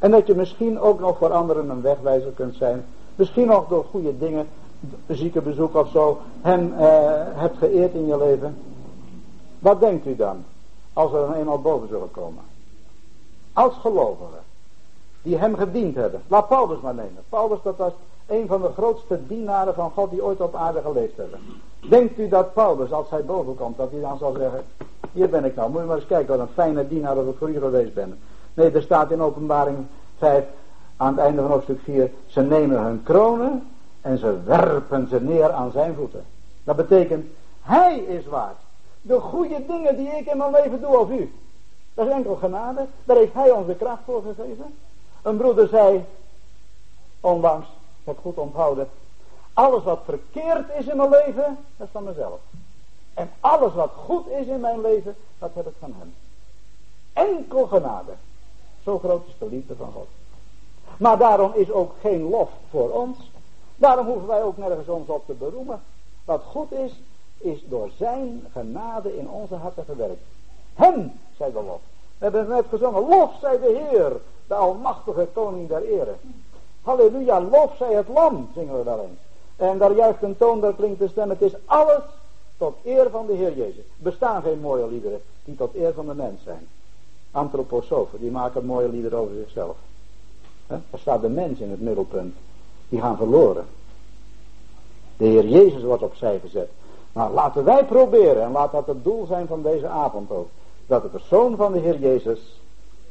En dat je misschien ook nog voor anderen een wegwijzer kunt zijn. Misschien nog door goede dingen ziekenbezoek of zo, hem uh, hebt geëerd in je leven. Wat denkt u dan, als we dan eenmaal boven zullen komen? Als gelovigen, die hem gediend hebben. Laat Paulus maar nemen. Paulus, dat was een van de grootste dienaren van God die ooit op aarde geleefd hebben. Denkt u dat Paulus, als hij boven komt, dat hij dan zal zeggen, hier ben ik nou, moet je maar eens kijken wat een fijne dienaar dat ik voor u geweest ben. Nee, er staat in openbaring 5, aan het einde van hoofdstuk 4, ze nemen hun kronen en ze werpen ze neer aan zijn voeten. Dat betekent, hij is waard. De goede dingen die ik in mijn leven doe of u. Dat is enkel genade. Daar heeft hij onze kracht voor gegeven. Een broeder zei, onlangs, ik heb goed onthouden. Alles wat verkeerd is in mijn leven, dat is van mezelf. En alles wat goed is in mijn leven, dat heb ik van hem. Enkel genade. Zo groot is de liefde van God. Maar daarom is ook geen lof voor ons. Daarom hoeven wij ook nergens ons op te beroemen. Wat goed is, is door zijn genade in onze harten gewerkt. Hem, zei de lof. We hebben net gezongen, lof zij de Heer, de almachtige koning der ere. Halleluja, lof zij het lam, zingen we eens. En daar juist een toon, daar klinkt de stem, het is alles tot eer van de Heer Jezus. Bestaan geen mooie liederen die tot eer van de mens zijn. Antroposofen, die maken mooie liederen over zichzelf. Daar staat de mens in het middelpunt. Die gaan verloren. De Heer Jezus wordt opzij gezet. Maar laten wij proberen, en laat dat het doel zijn van deze avond ook, dat de persoon van de Heer Jezus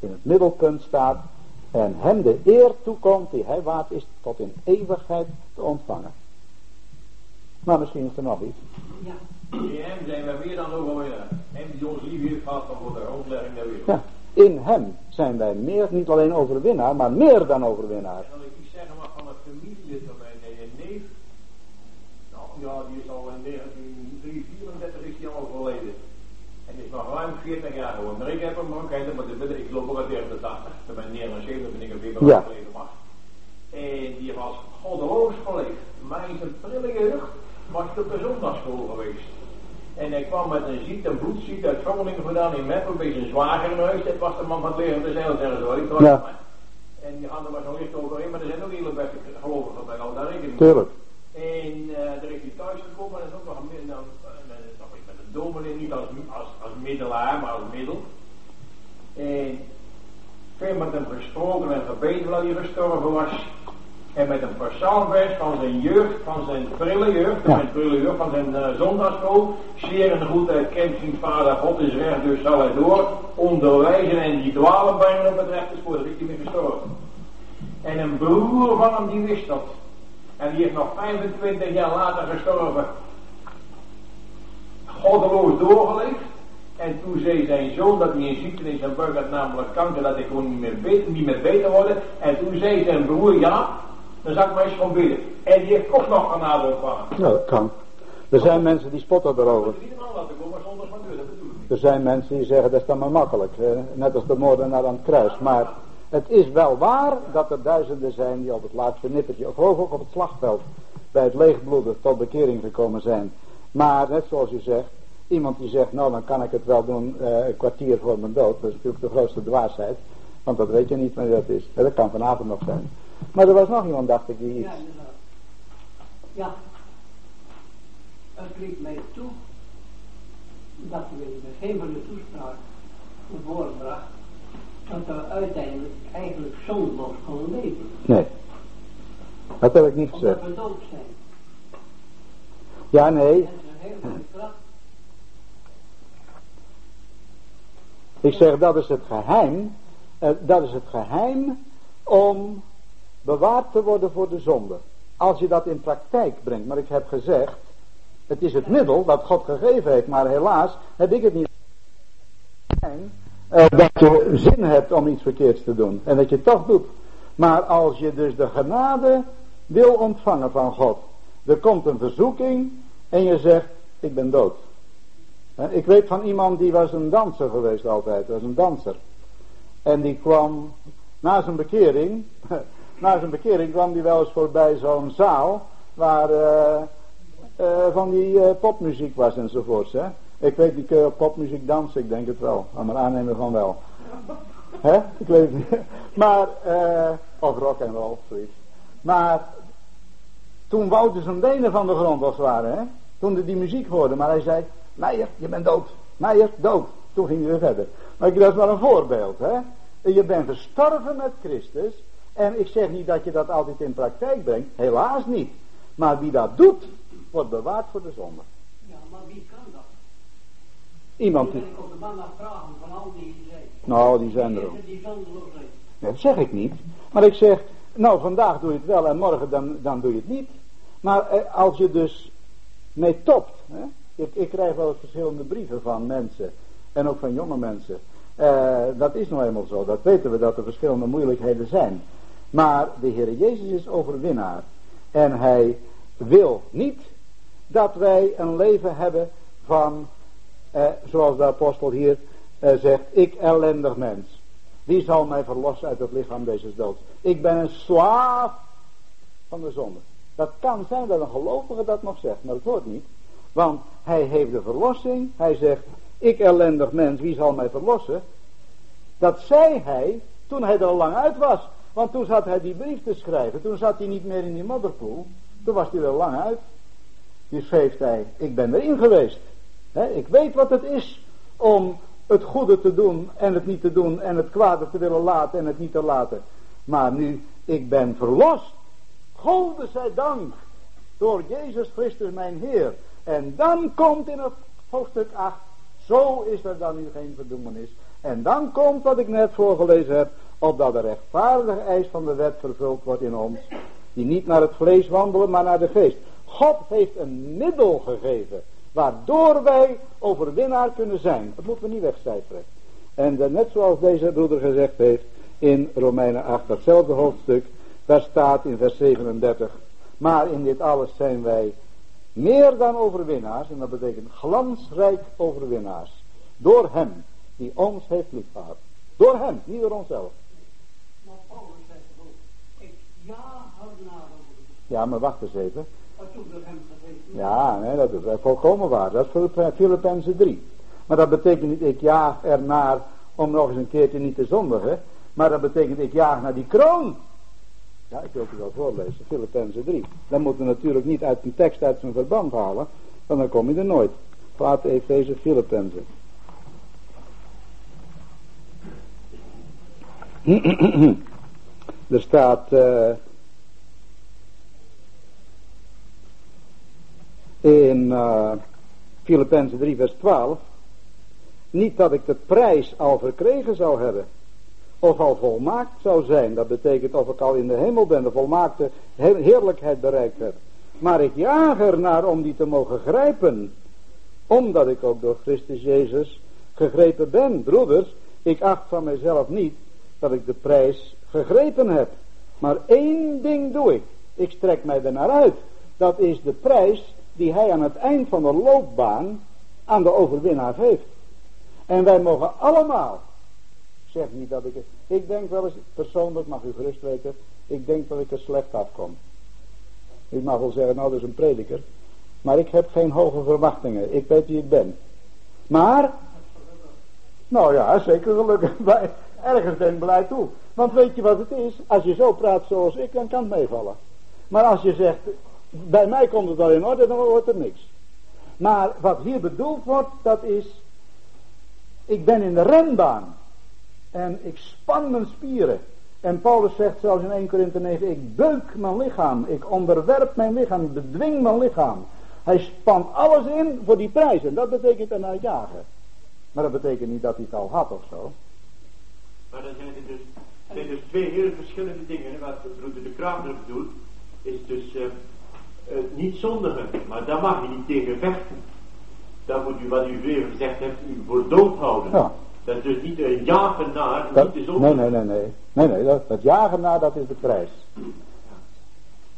in het middelpunt staat en hem de eer toekomt die hij waard is tot in eeuwigheid te ontvangen. Maar misschien is er nog iets. Ja. In hem zijn we meer dan overwinnaar. Hem die ons lief heeft gehad van voor de grondlegging der wereld. Ja, in hem zijn wij meer, niet alleen overwinnaar, maar meer dan overwinnaar. En als ik iets zeggen mag van het familielid van mijn neef. Nou ja, die is al in 1934 is die al overleden. En is nog ruim 40 jaar geworden. Maar ik heb hem ook maar de, ik loop ook al tegen de 80. Toen ben ik 79 ben ik weer bij Ja. overleden was. En die was goddeloos geleefd. Maar in zijn prille jeugd was hij op de zondagschool geweest. En hij kwam met een ziekte, een bloedziekte uit Groningen vandaan in Meppel bij zijn zwager in huis. Dat was de man van het leven te zijn, zeggen. Ik Ja. En die hadden maar zo licht overheen, maar er zijn ook hele beste gelovigen bij, al daar rekening. Tuurlijk. En uh, daar is hij thuis gekomen en is ook nog een, een, een, een, nog iets met een dominee, niet als, als, als middelaar, maar als middel. En veel met hem gesproken en gebeden omdat hij gestorven was. En met een psalmvers van zijn jeugd, van zijn prille jeugd, Ja. zijn prille jeugd, van zijn uh, zondagsschool. Zeer en goed hij kent zijn vader, God is recht, dus zal hij door onderwijzen en die dwalen brengen op het rechte spoor. Dat is hij mee gestorven. En een broer van hem die wist dat. En die is nog 25 jaar later gestorven. Goddeloos doorgeleefd. En toen zei zijn zoon dat hij een ziekte in zijn buik had, namelijk kanker, dat hij gewoon niet meer beter, niet meer beter worden. En toen zei zijn broer, ja, dan zal ik maar eens gewoon bidden. En die heeft toch nog genade ontvangen. Nou, dat kan. Er zijn mensen die spotten erover. Er zijn mensen die zeggen dat is dan maar makkelijk. net als de moordenaar aan het kruis. Maar het is wel waar dat er duizenden zijn die op het laatste nippertje, of geloof ook op het slagveld, bij het leegbloeden tot bekering gekomen zijn. Maar net zoals u zegt, iemand die zegt, nou dan kan ik het wel doen eh, een kwartier voor mijn dood. Dat is natuurlijk de grootste dwaasheid. Want dat weet je niet wanneer dat is. En dat kan vanavond nog zijn. Maar er was nog iemand, dacht ik, die iets... Ja, inderdaad. Ja. Het liet mij toe dat we in de toespraak naar voren bracht dat we uiteindelijk eigenlijk zondeloos konden leven. Nee. Dat heb ik niet gezegd. Omdat we dood zijn. Ja, nee. Ik zeg dat is het geheim. eh, dat is het geheim om bewaard te worden voor de zonde. Als je dat in praktijk brengt. Maar ik heb gezegd. Het is het middel dat God gegeven heeft. Maar helaas heb ik het niet. eh, dat je zin hebt om iets verkeerds te doen. En dat je het toch doet. Maar als je dus de genade wil ontvangen van God. Er komt een verzoeking. En je zegt. Ik ben dood. Ik weet van iemand die was een danser geweest altijd, was een danser. En die kwam na zijn bekering, na zijn bekering kwam die wel eens voorbij zo'n zaal waar eh, eh, van die eh, popmuziek was enzovoorts. Hè. Ik weet niet, kun je op popmuziek dansen? Ik denk het wel, aan mijn aannemen van wel. Hè? Ik weet het niet. Maar, of rock en roll, zoiets. Maar toen wou hij zijn benen van de grond als het ware, hè? Toen hij die muziek hoorde, maar hij zei, Meijer, je bent dood. Meijer, dood. Toen ging hij weer verder. Maar ik, dat is maar een voorbeeld, hè? Je bent gestorven met Christus. En ik zeg niet dat je dat altijd in praktijk brengt. Helaas niet. Maar wie dat doet, wordt bewaard voor de zonde. Ja, maar wie kan dat? Iemand Die op de man vragen van al die zijn. Nou, die zijn er ook. Die. Nee, dat zeg ik niet. Maar ik zeg, nou vandaag doe je het wel en morgen dan, dan doe je het niet. Maar eh, als je dus mee topt. Hè? Ik, ik krijg wel verschillende brieven van mensen. En ook van jonge mensen. Eh, dat is nou eenmaal zo. Dat weten we dat er verschillende moeilijkheden zijn. Maar de Heer Jezus is overwinnaar. En hij wil niet dat wij een leven hebben van, eh, zoals de apostel hier eh, zegt, ik ellendig mens. Wie zal mij verlossen uit het lichaam deze dood? Ik ben een slaaf van de zonde. Dat kan zijn dat een gelovige dat nog zegt, maar dat hoort niet. Want hij heeft de verlossing. Hij zegt, ik ellendig mens, wie zal mij verlossen? Dat zei hij toen hij er al lang uit was. Want toen zat hij die brief te schrijven. Toen zat hij niet meer in die modderpoel. Toen was hij er lang uit. Dus schreef hij, ik ben erin geweest. ik weet wat het is om het goede te doen en het niet te doen en het kwade te willen laten en het niet te laten. Maar nu, ik ben verlost. Gode zij dank door Jezus Christus mijn Heer. En dan komt in het hoofdstuk 8, zo is er dan nu geen verdoemenis. En dan komt wat ik net voorgelezen heb, opdat de rechtvaardige eis van de wet vervuld wordt in ons, die niet naar het vlees wandelen, maar naar de geest. God heeft een middel gegeven, waardoor wij overwinnaar kunnen zijn. Dat moeten we niet wegcijferen. En net zoals deze broeder gezegd heeft in Romeinen 8, datzelfde hoofdstuk, daar staat in vers 37, maar in dit alles zijn wij meer dan overwinnaars, en dat betekent glansrijk overwinnaars, door hem die ons heeft liefgehad. Door hem, niet door onszelf. Maar Paulus zegt ook, ik ja naar Ja, maar wacht eens even. Ja, nee, dat is volkomen waar. Dat is Filippenzen 3. Maar dat betekent niet, ik jaag ernaar om nog eens een keertje niet te zondigen. Maar dat betekent, ik jaag naar die kroon. Ja, ik wil het wel voorlezen, Filippenzen 3. Dan moeten we natuurlijk niet uit een tekst uit zijn verband halen, want dan kom je er nooit. Laat even deze Filippenzen. er staat uh, in uh, Filippenzen 3 vers 12 niet dat ik de prijs al verkregen zou hebben of al volmaakt zou zijn. Dat betekent of ik al in de hemel ben, de volmaakte heerlijkheid bereikt heb. Maar ik jaag er naar om die te mogen grijpen. Omdat ik ook door Christus Jezus gegrepen ben. Broeders, ik acht van mezelf niet dat ik de prijs gegrepen heb. Maar één ding doe ik. Ik strek mij er naar uit. Dat is de prijs die hij aan het eind van de loopbaan aan de overwinnaar heeft. En wij mogen allemaal zeg niet dat ik het... Ik denk wel eens, persoonlijk mag u gerust weten, ik denk dat ik er slecht afkom. U mag wel zeggen, nou dat is een prediker. Maar ik heb geen hoge verwachtingen. Ik weet wie ik ben. Maar, nou ja, zeker gelukkig. Bij, ergens ben ik blij toe. Want weet je wat het is? Als je zo praat zoals ik, dan kan het meevallen. Maar als je zegt, bij mij komt het wel in orde, dan wordt er niks. Maar wat hier bedoeld wordt, dat is, ik ben in de renbaan. En ik span mijn spieren. En Paulus zegt zelfs in 1 Korinthe 9, ik beuk mijn lichaam, ik onderwerp mijn lichaam, ik bedwing mijn lichaam. Hij spant alles in voor die prijs en dat betekent ernaar jagen. Maar dat betekent niet dat hij het al had of zo. Maar dan zijn er dus, zijn dus twee hele verschillende dingen. Wat broeder de Kramer doet, is dus uh, uh, niet zondigen, maar daar mag je niet tegen vechten. Daar moet u, wat u weer gezegd hebt, u voor dood houden. Ja. Dat is dus niet een jagen naar, dat, niet de Nee, nee, nee, nee. Nee, nee, dat, dat jagen naar, dat is de prijs.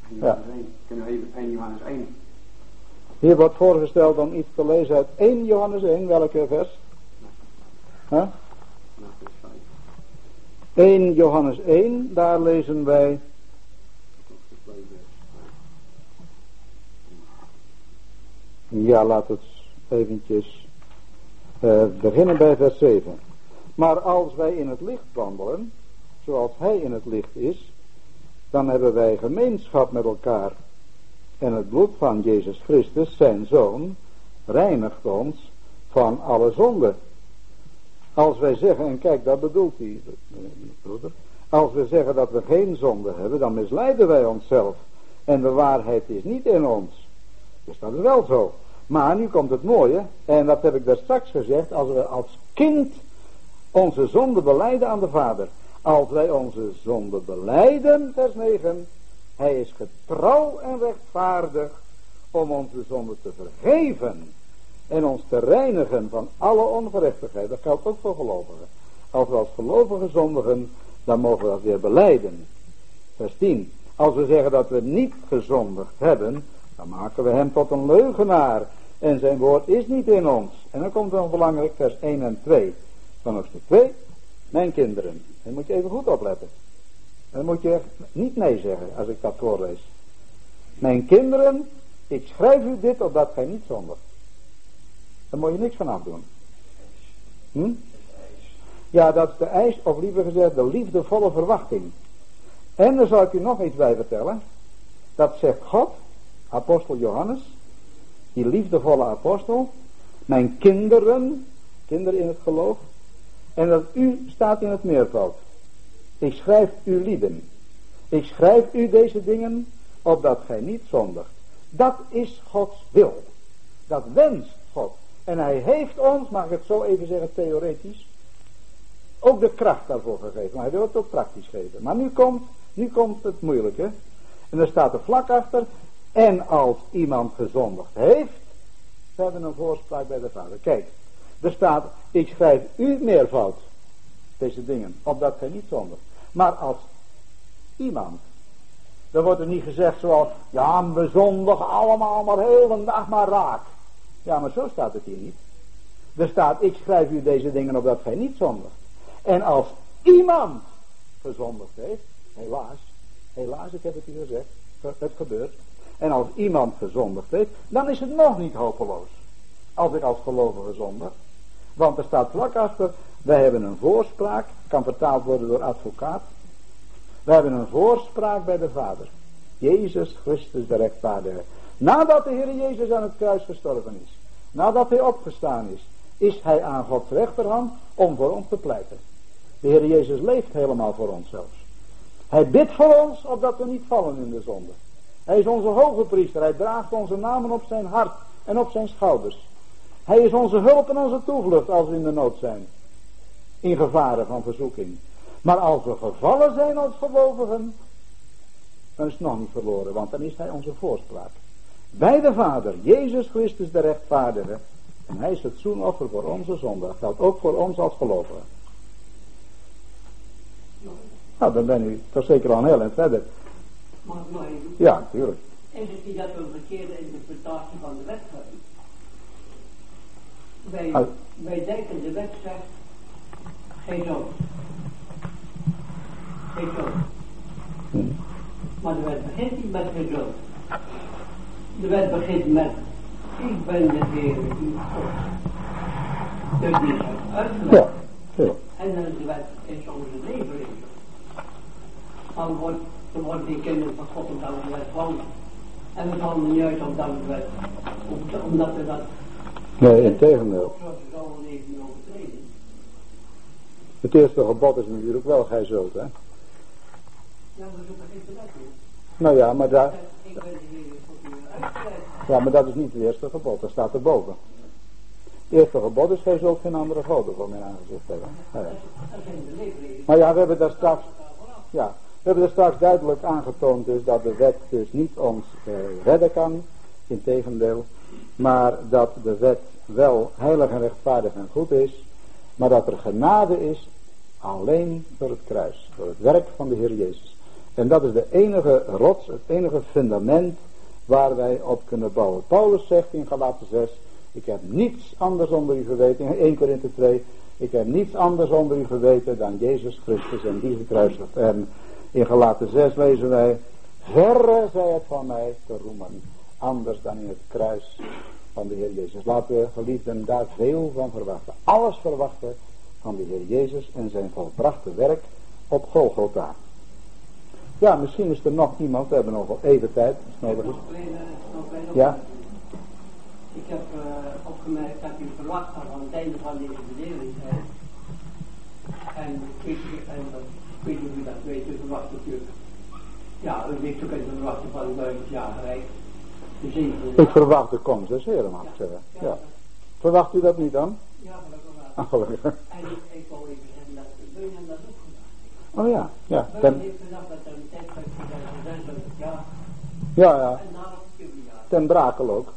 Ja. Kunnen we even 1 Johannes 1. Hier wordt voorgesteld om iets te lezen uit 1 Johannes 1, welke vers? Huh? 1 Johannes 1, daar lezen wij. Ja, laat het eventjes uh, beginnen bij vers 7. Maar als wij in het licht wandelen, zoals hij in het licht is, dan hebben wij gemeenschap met elkaar. En het bloed van Jezus Christus, zijn zoon, reinigt ons van alle zonde. Als wij zeggen, en kijk, dat bedoelt hij, broeder. Als we zeggen dat we geen zonde hebben, dan misleiden wij onszelf. En de waarheid is niet in ons. Dus dat is wel zo. Maar nu komt het mooie, en dat heb ik daar straks gezegd, als we als kind onze zonde beleiden aan de Vader. Als wij onze zonde beleiden, vers 9, hij is getrouw en rechtvaardig om onze zonde te vergeven en ons te reinigen van alle ongerechtigheid. Dat geldt ook voor gelovigen. Als we als gelovigen zondigen, dan mogen we dat weer beleiden. Vers 10. Als we zeggen dat we niet gezondigd hebben, Dan maken we hem tot een leugenaar. En zijn woord is niet in ons. En dan komt dan belangrijk vers 1 en 2 van hoofdstuk 2. Mijn kinderen. Dan moet je even goed opletten. Dan moet je niet nee zeggen als ik dat voorlees. Mijn kinderen, ik schrijf u dit opdat gij niet zondigt. Daar moet je niks van afdoen. Hm? Ja, dat is de eis, of liever gezegd, de liefdevolle verwachting. En daar zal ik u nog iets bij vertellen. Dat zegt God, apostel Johannes, die liefdevolle apostel, mijn kinderen, kinderen in het geloof, en dat u staat in het meervoud. Ik schrijf u lieden. Ik schrijf u deze dingen, opdat gij niet zondigt. Dat is Gods wil. Dat wenst God. En hij heeft ons, mag ik het zo even zeggen theoretisch, ook de kracht daarvoor gegeven. Maar hij wil het ook praktisch geven. Maar nu komt, nu komt het moeilijke. En er staat er vlak achter. En als iemand gezondigd heeft, we hebben een voorspraak bij de vader. Kijk, er staat, ik schrijf u meervoud. Deze dingen, opdat gij niet zondigt. Maar als iemand, dan wordt er niet gezegd zoals, ja, we allemaal maar heel de dag maar raak. Ja, maar zo staat het hier niet. Er staat, ik schrijf u deze dingen opdat gij niet zondigt. En als iemand gezondigd heeft, helaas, helaas, ik heb het u gezegd, het gebeurt. En als iemand gezondigd heeft, dan is het nog niet hopeloos. Als ik als gelovige zondig. Want er staat vlak achter, wij hebben een voorspraak, kan vertaald worden door advocaat. We hebben een voorspraak bij de Vader. Jezus Christus de rechtvaardige. Nadat de Heer Jezus aan het kruis gestorven is. Nadat hij opgestaan is. Is hij aan Gods rechterhand om voor ons te pleiten. De Heer Jezus leeft helemaal voor ons zelfs. Hij bidt voor ons opdat we niet vallen in de zonde. Hij is onze hoge priester. Hij draagt onze namen op zijn hart en op zijn schouders. Hij is onze hulp en onze toevlucht als we in de nood zijn. In gevaren van verzoeking. Maar als we gevallen zijn als gelovigen, dan is het nog niet verloren, want dan is hij onze voorspraak. Bij de Vader, Jezus Christus de rechtvaardige. En hij is het zoenoffer voor onze zonde. Dat geldt ook voor ons als gelovigen. Nou, dan ben u toch zeker al een heel eind verder. Mag ik nog even? Ja, natuurlijk. Is het niet dat we een verkeerde interpretatie van de wet hebben? Wij, Ah. wij denken de wet zegt, geen zoon. Geen zoon. Hm. Maar de wet begint niet met geen zoon. De wet begint met, ik ben de Heer God. Dus die is uitgelegd. Ja, ja. En dan is de wet in onze leven in. Dan wordt, dan worden die kinderen van God omdat we de wet houden. En we vallen er niet uit omdat we de wet, om- omdat we dat Nee, in tegendeel. zo leven overtreden. Het eerste gebod is natuurlijk wel, gij zult, hè. Ja, maar zo begint de wet niet. Nou ja, maar, daar, Ik ben de Heer. Ja, maar dat is niet het eerste gebod, dat staat erboven. Het eerste gebod is, gij zult geen andere goden voor mijn aangezicht hebben. Maar ja, we hebben daar straks, ja, we hebben er straks duidelijk aangetoond dus dat de wet dus niet ons eh, redden kan, integendeel, maar dat de wet wel heilig en rechtvaardig en goed is, maar dat er genade is alleen door het kruis, door het werk van de Heer Jezus. En dat is de enige rots, het enige fundament waar wij op kunnen bouwen. Paulus zegt in Galaten 6, ik heb niets anders onder u geweten, in 1 Korinthe 2, ik heb niets anders onder u geweten dan Jezus Christus en die gekruisigd. En in Galaten 6 lezen wij, verre zij het van mij te roemen, anders dan in het kruis van de Heer Jezus. Laten we geliefden daar veel van verwachten. Alles verwachten van de Heer Jezus en zijn volbrachte werk op Golgotha. Ja, misschien is er nog iemand, we hebben nog wel even tijd, als het nodig is. Kleine Ja. Ik heb eh, opgemerkt dat u verwacht had aan het einde van deze bedeling. En ik weet, dat, niet of u dat weet, u verwacht natuurlijk. Ja, u weet ook in de verwachting van een duizend jaar rijk. Ik verwacht de komst des Heren, mag ik zeggen. Ja. Verwacht u dat niet dan? Ja, maar dat wel. Ah, gelukkig. En ik, ik wou even zeggen dat hem dat. Oh ja, ja. Beun Ten, heeft gedacht dat een tijdperk van 600 jaar ja, ja. en daarop 7 jaar. Ten Brakel ook.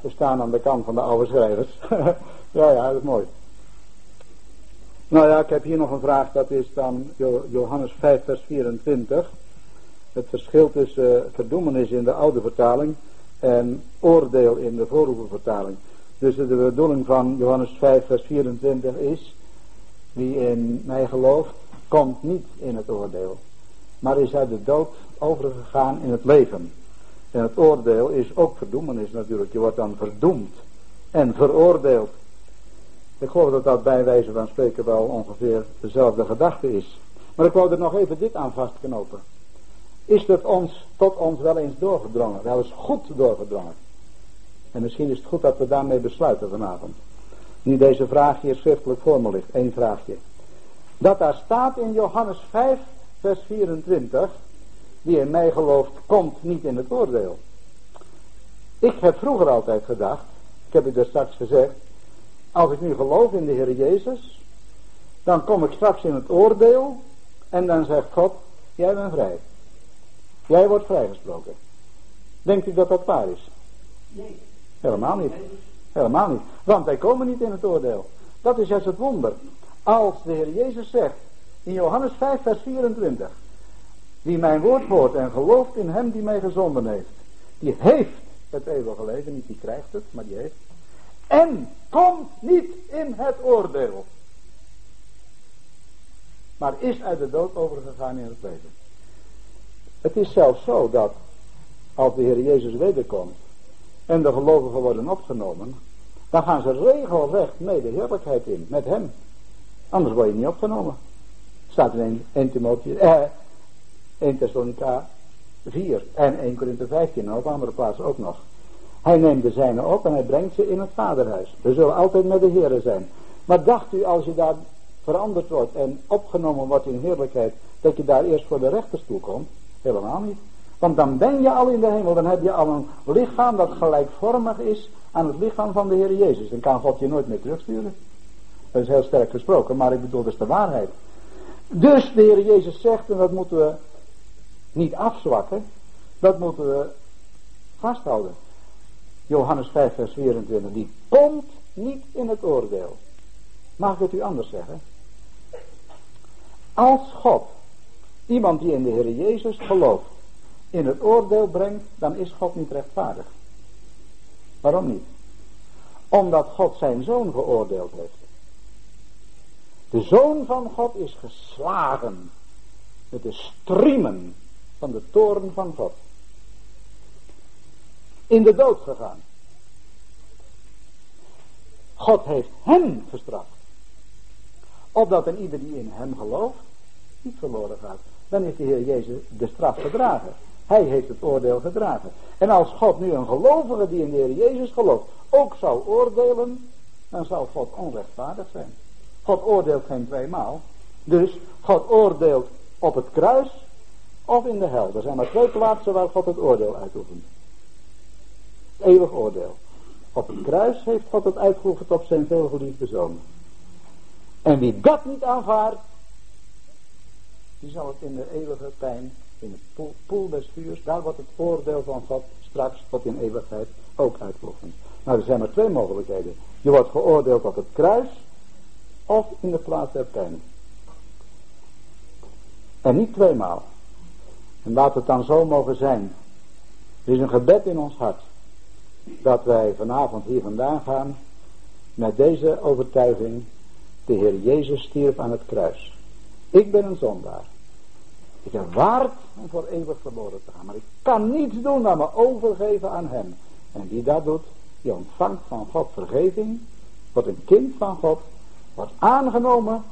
We staan aan de kant van de oude schrijvers. ja, ja, dat is mooi. Nou ja, ik heb hier nog een vraag, dat is dan Jo- Johannes 5 vers 24. Het verschil tussen uh, verdoemenis in de oude vertaling en oordeel in de vertaling. Dus de bedoeling van Johannes 5 vers 24 is, wie in mij gelooft, komt niet in het oordeel, maar is uit de dood overgegaan in het leven. En het oordeel is ook verdoemenis natuurlijk. Je wordt dan verdoemd en veroordeeld. Ik geloof dat dat bij wijze van spreken wel ongeveer dezelfde gedachte is. Maar ik wou er nog even dit aan vastknopen. Is het ons, tot ons wel eens doorgedrongen? Wel eens goed doorgedrongen. En misschien is het goed dat we daarmee besluiten vanavond. Nu deze vraag hier schriftelijk voor me ligt. Eén vraagje. Dat daar staat in Johannes 5 vers 24. Die in mij gelooft komt niet in het oordeel. Ik heb vroeger altijd gedacht. Ik heb u daar straks gezegd. Als ik nu geloof in de Heer Jezus. Dan kom ik straks in het oordeel. En dan zegt God. Jij bent vrij. Jij wordt vrijgesproken. Denkt u dat dat waar is? Nee. Helemaal niet. Helemaal niet. Want wij komen niet in het oordeel. Dat is juist het wonder. Als de Heer Jezus zegt in Johannes 5 vers 24. Die mijn woord hoort en gelooft in hem die mij gezonden heeft. Die heeft het eeuwige leven. Niet die krijgt het, maar die heeft. En komt niet in het oordeel. Maar is uit de dood overgegaan in het leven. Het is zelfs zo dat als de Heer Jezus wederkomt en de gelovigen worden opgenomen, dan gaan ze regelrecht mee de heerlijkheid in, met hem. Anders word je niet opgenomen. Staat in 1, Timotheus, eh, 1 Thessalonica 4 en 1 Korinthe 15 en op andere plaatsen ook nog. Hij neemt de zijnen op en hij brengt ze in het vaderhuis. We zullen altijd met de Heeren zijn. Maar dacht u als je daar veranderd wordt en opgenomen wordt in heerlijkheid, dat je daar eerst voor de rechterstoel komt? Helemaal niet. Want dan ben je al in de hemel, dan heb je al een lichaam dat gelijkvormig is aan het lichaam van de Heer Jezus. Dan kan God je nooit meer terugsturen. Dat is heel sterk gesproken, maar ik bedoel, dat is de waarheid. Dus de Heer Jezus zegt, en dat moeten we niet afzwakken, dat moeten we vasthouden. Johannes 5 vers 24, die komt niet in het oordeel. Mag ik het u anders zeggen? Als God iemand die in de Heer Jezus gelooft in het oordeel brengt, dan is God niet rechtvaardig. Waarom niet? Omdat God zijn zoon geoordeeld heeft. De zoon van God is geslagen met de striemen van de toren van God. In de dood gegaan. God heeft hem gestraft. Opdat een ieder die in hem gelooft, niet verloren gaat. Dan heeft de Heer Jezus de straf gedragen. Hij heeft het oordeel gedragen. En als God nu een gelovige die in de Heer Jezus gelooft ook zou oordelen, dan zou God onrechtvaardig zijn. God oordeelt geen tweemaal. Dus God oordeelt op het kruis of in de hel. Er zijn maar twee plaatsen waar God het oordeel uitoefent. Eeuwig oordeel. Op het kruis heeft God het uitgeoefend op zijn veelgeliefde zoon. En wie dat niet aanvaardt, die zal het in de eeuwige pijn in het poel, des vuurs, daar wordt het oordeel van God straks tot in eeuwigheid ook uitgeoefend. Nou, er zijn maar twee mogelijkheden. Je wordt geoordeeld op het kruis of in de plaats der pijn. En niet tweemaal. En laat het dan zo mogen zijn. Er is een gebed in ons hart. Dat wij vanavond hier vandaan gaan. Met deze overtuiging. De Heer Jezus stierf aan het kruis. Ik ben een zondaar. Ik ben waard om voor eeuwig verloren te gaan. Maar ik kan niets doen dan me overgeven aan hem. En wie dat doet, die ontvangt van God vergeving. Wordt een kind van God. Wordt aangenomen.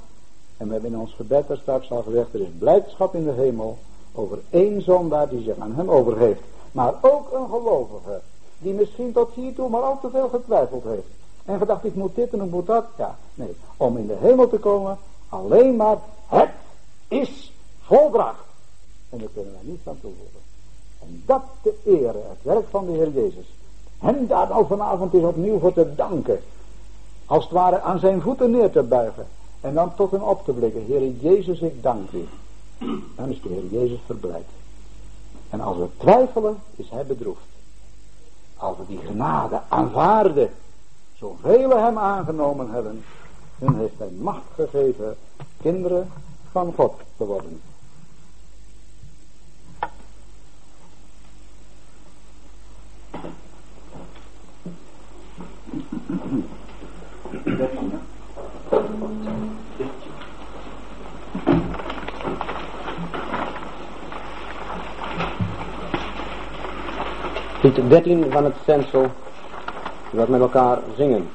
En we hebben in ons gebed er straks al gezegd. Er is blijdschap in de hemel. Over één zondaar die zich aan hem overgeeft. Maar ook een gelovige. Die misschien tot hiertoe maar al te veel getwijfeld heeft. En gedacht ik moet dit en ik moet dat. Ja, nee. Om in de hemel te komen. Alleen maar het is volbracht. En daar kunnen wij niets aan toevoegen. En dat te eren, het werk van de Heer Jezus. Hem daar al vanavond is opnieuw voor te danken. Als het ware aan zijn voeten neer te buigen. En dan tot hem op te blikken. Heer Jezus, ik dank u. Dan is de Heer Jezus verblijd. En als we twijfelen, is hij bedroefd. Als we die genade aanvaarden, zoveel hem aangenomen hebben, dan heeft hij macht gegeven kinderen van God te worden. Lied 13 van het stencil, dat met elkaar zingen.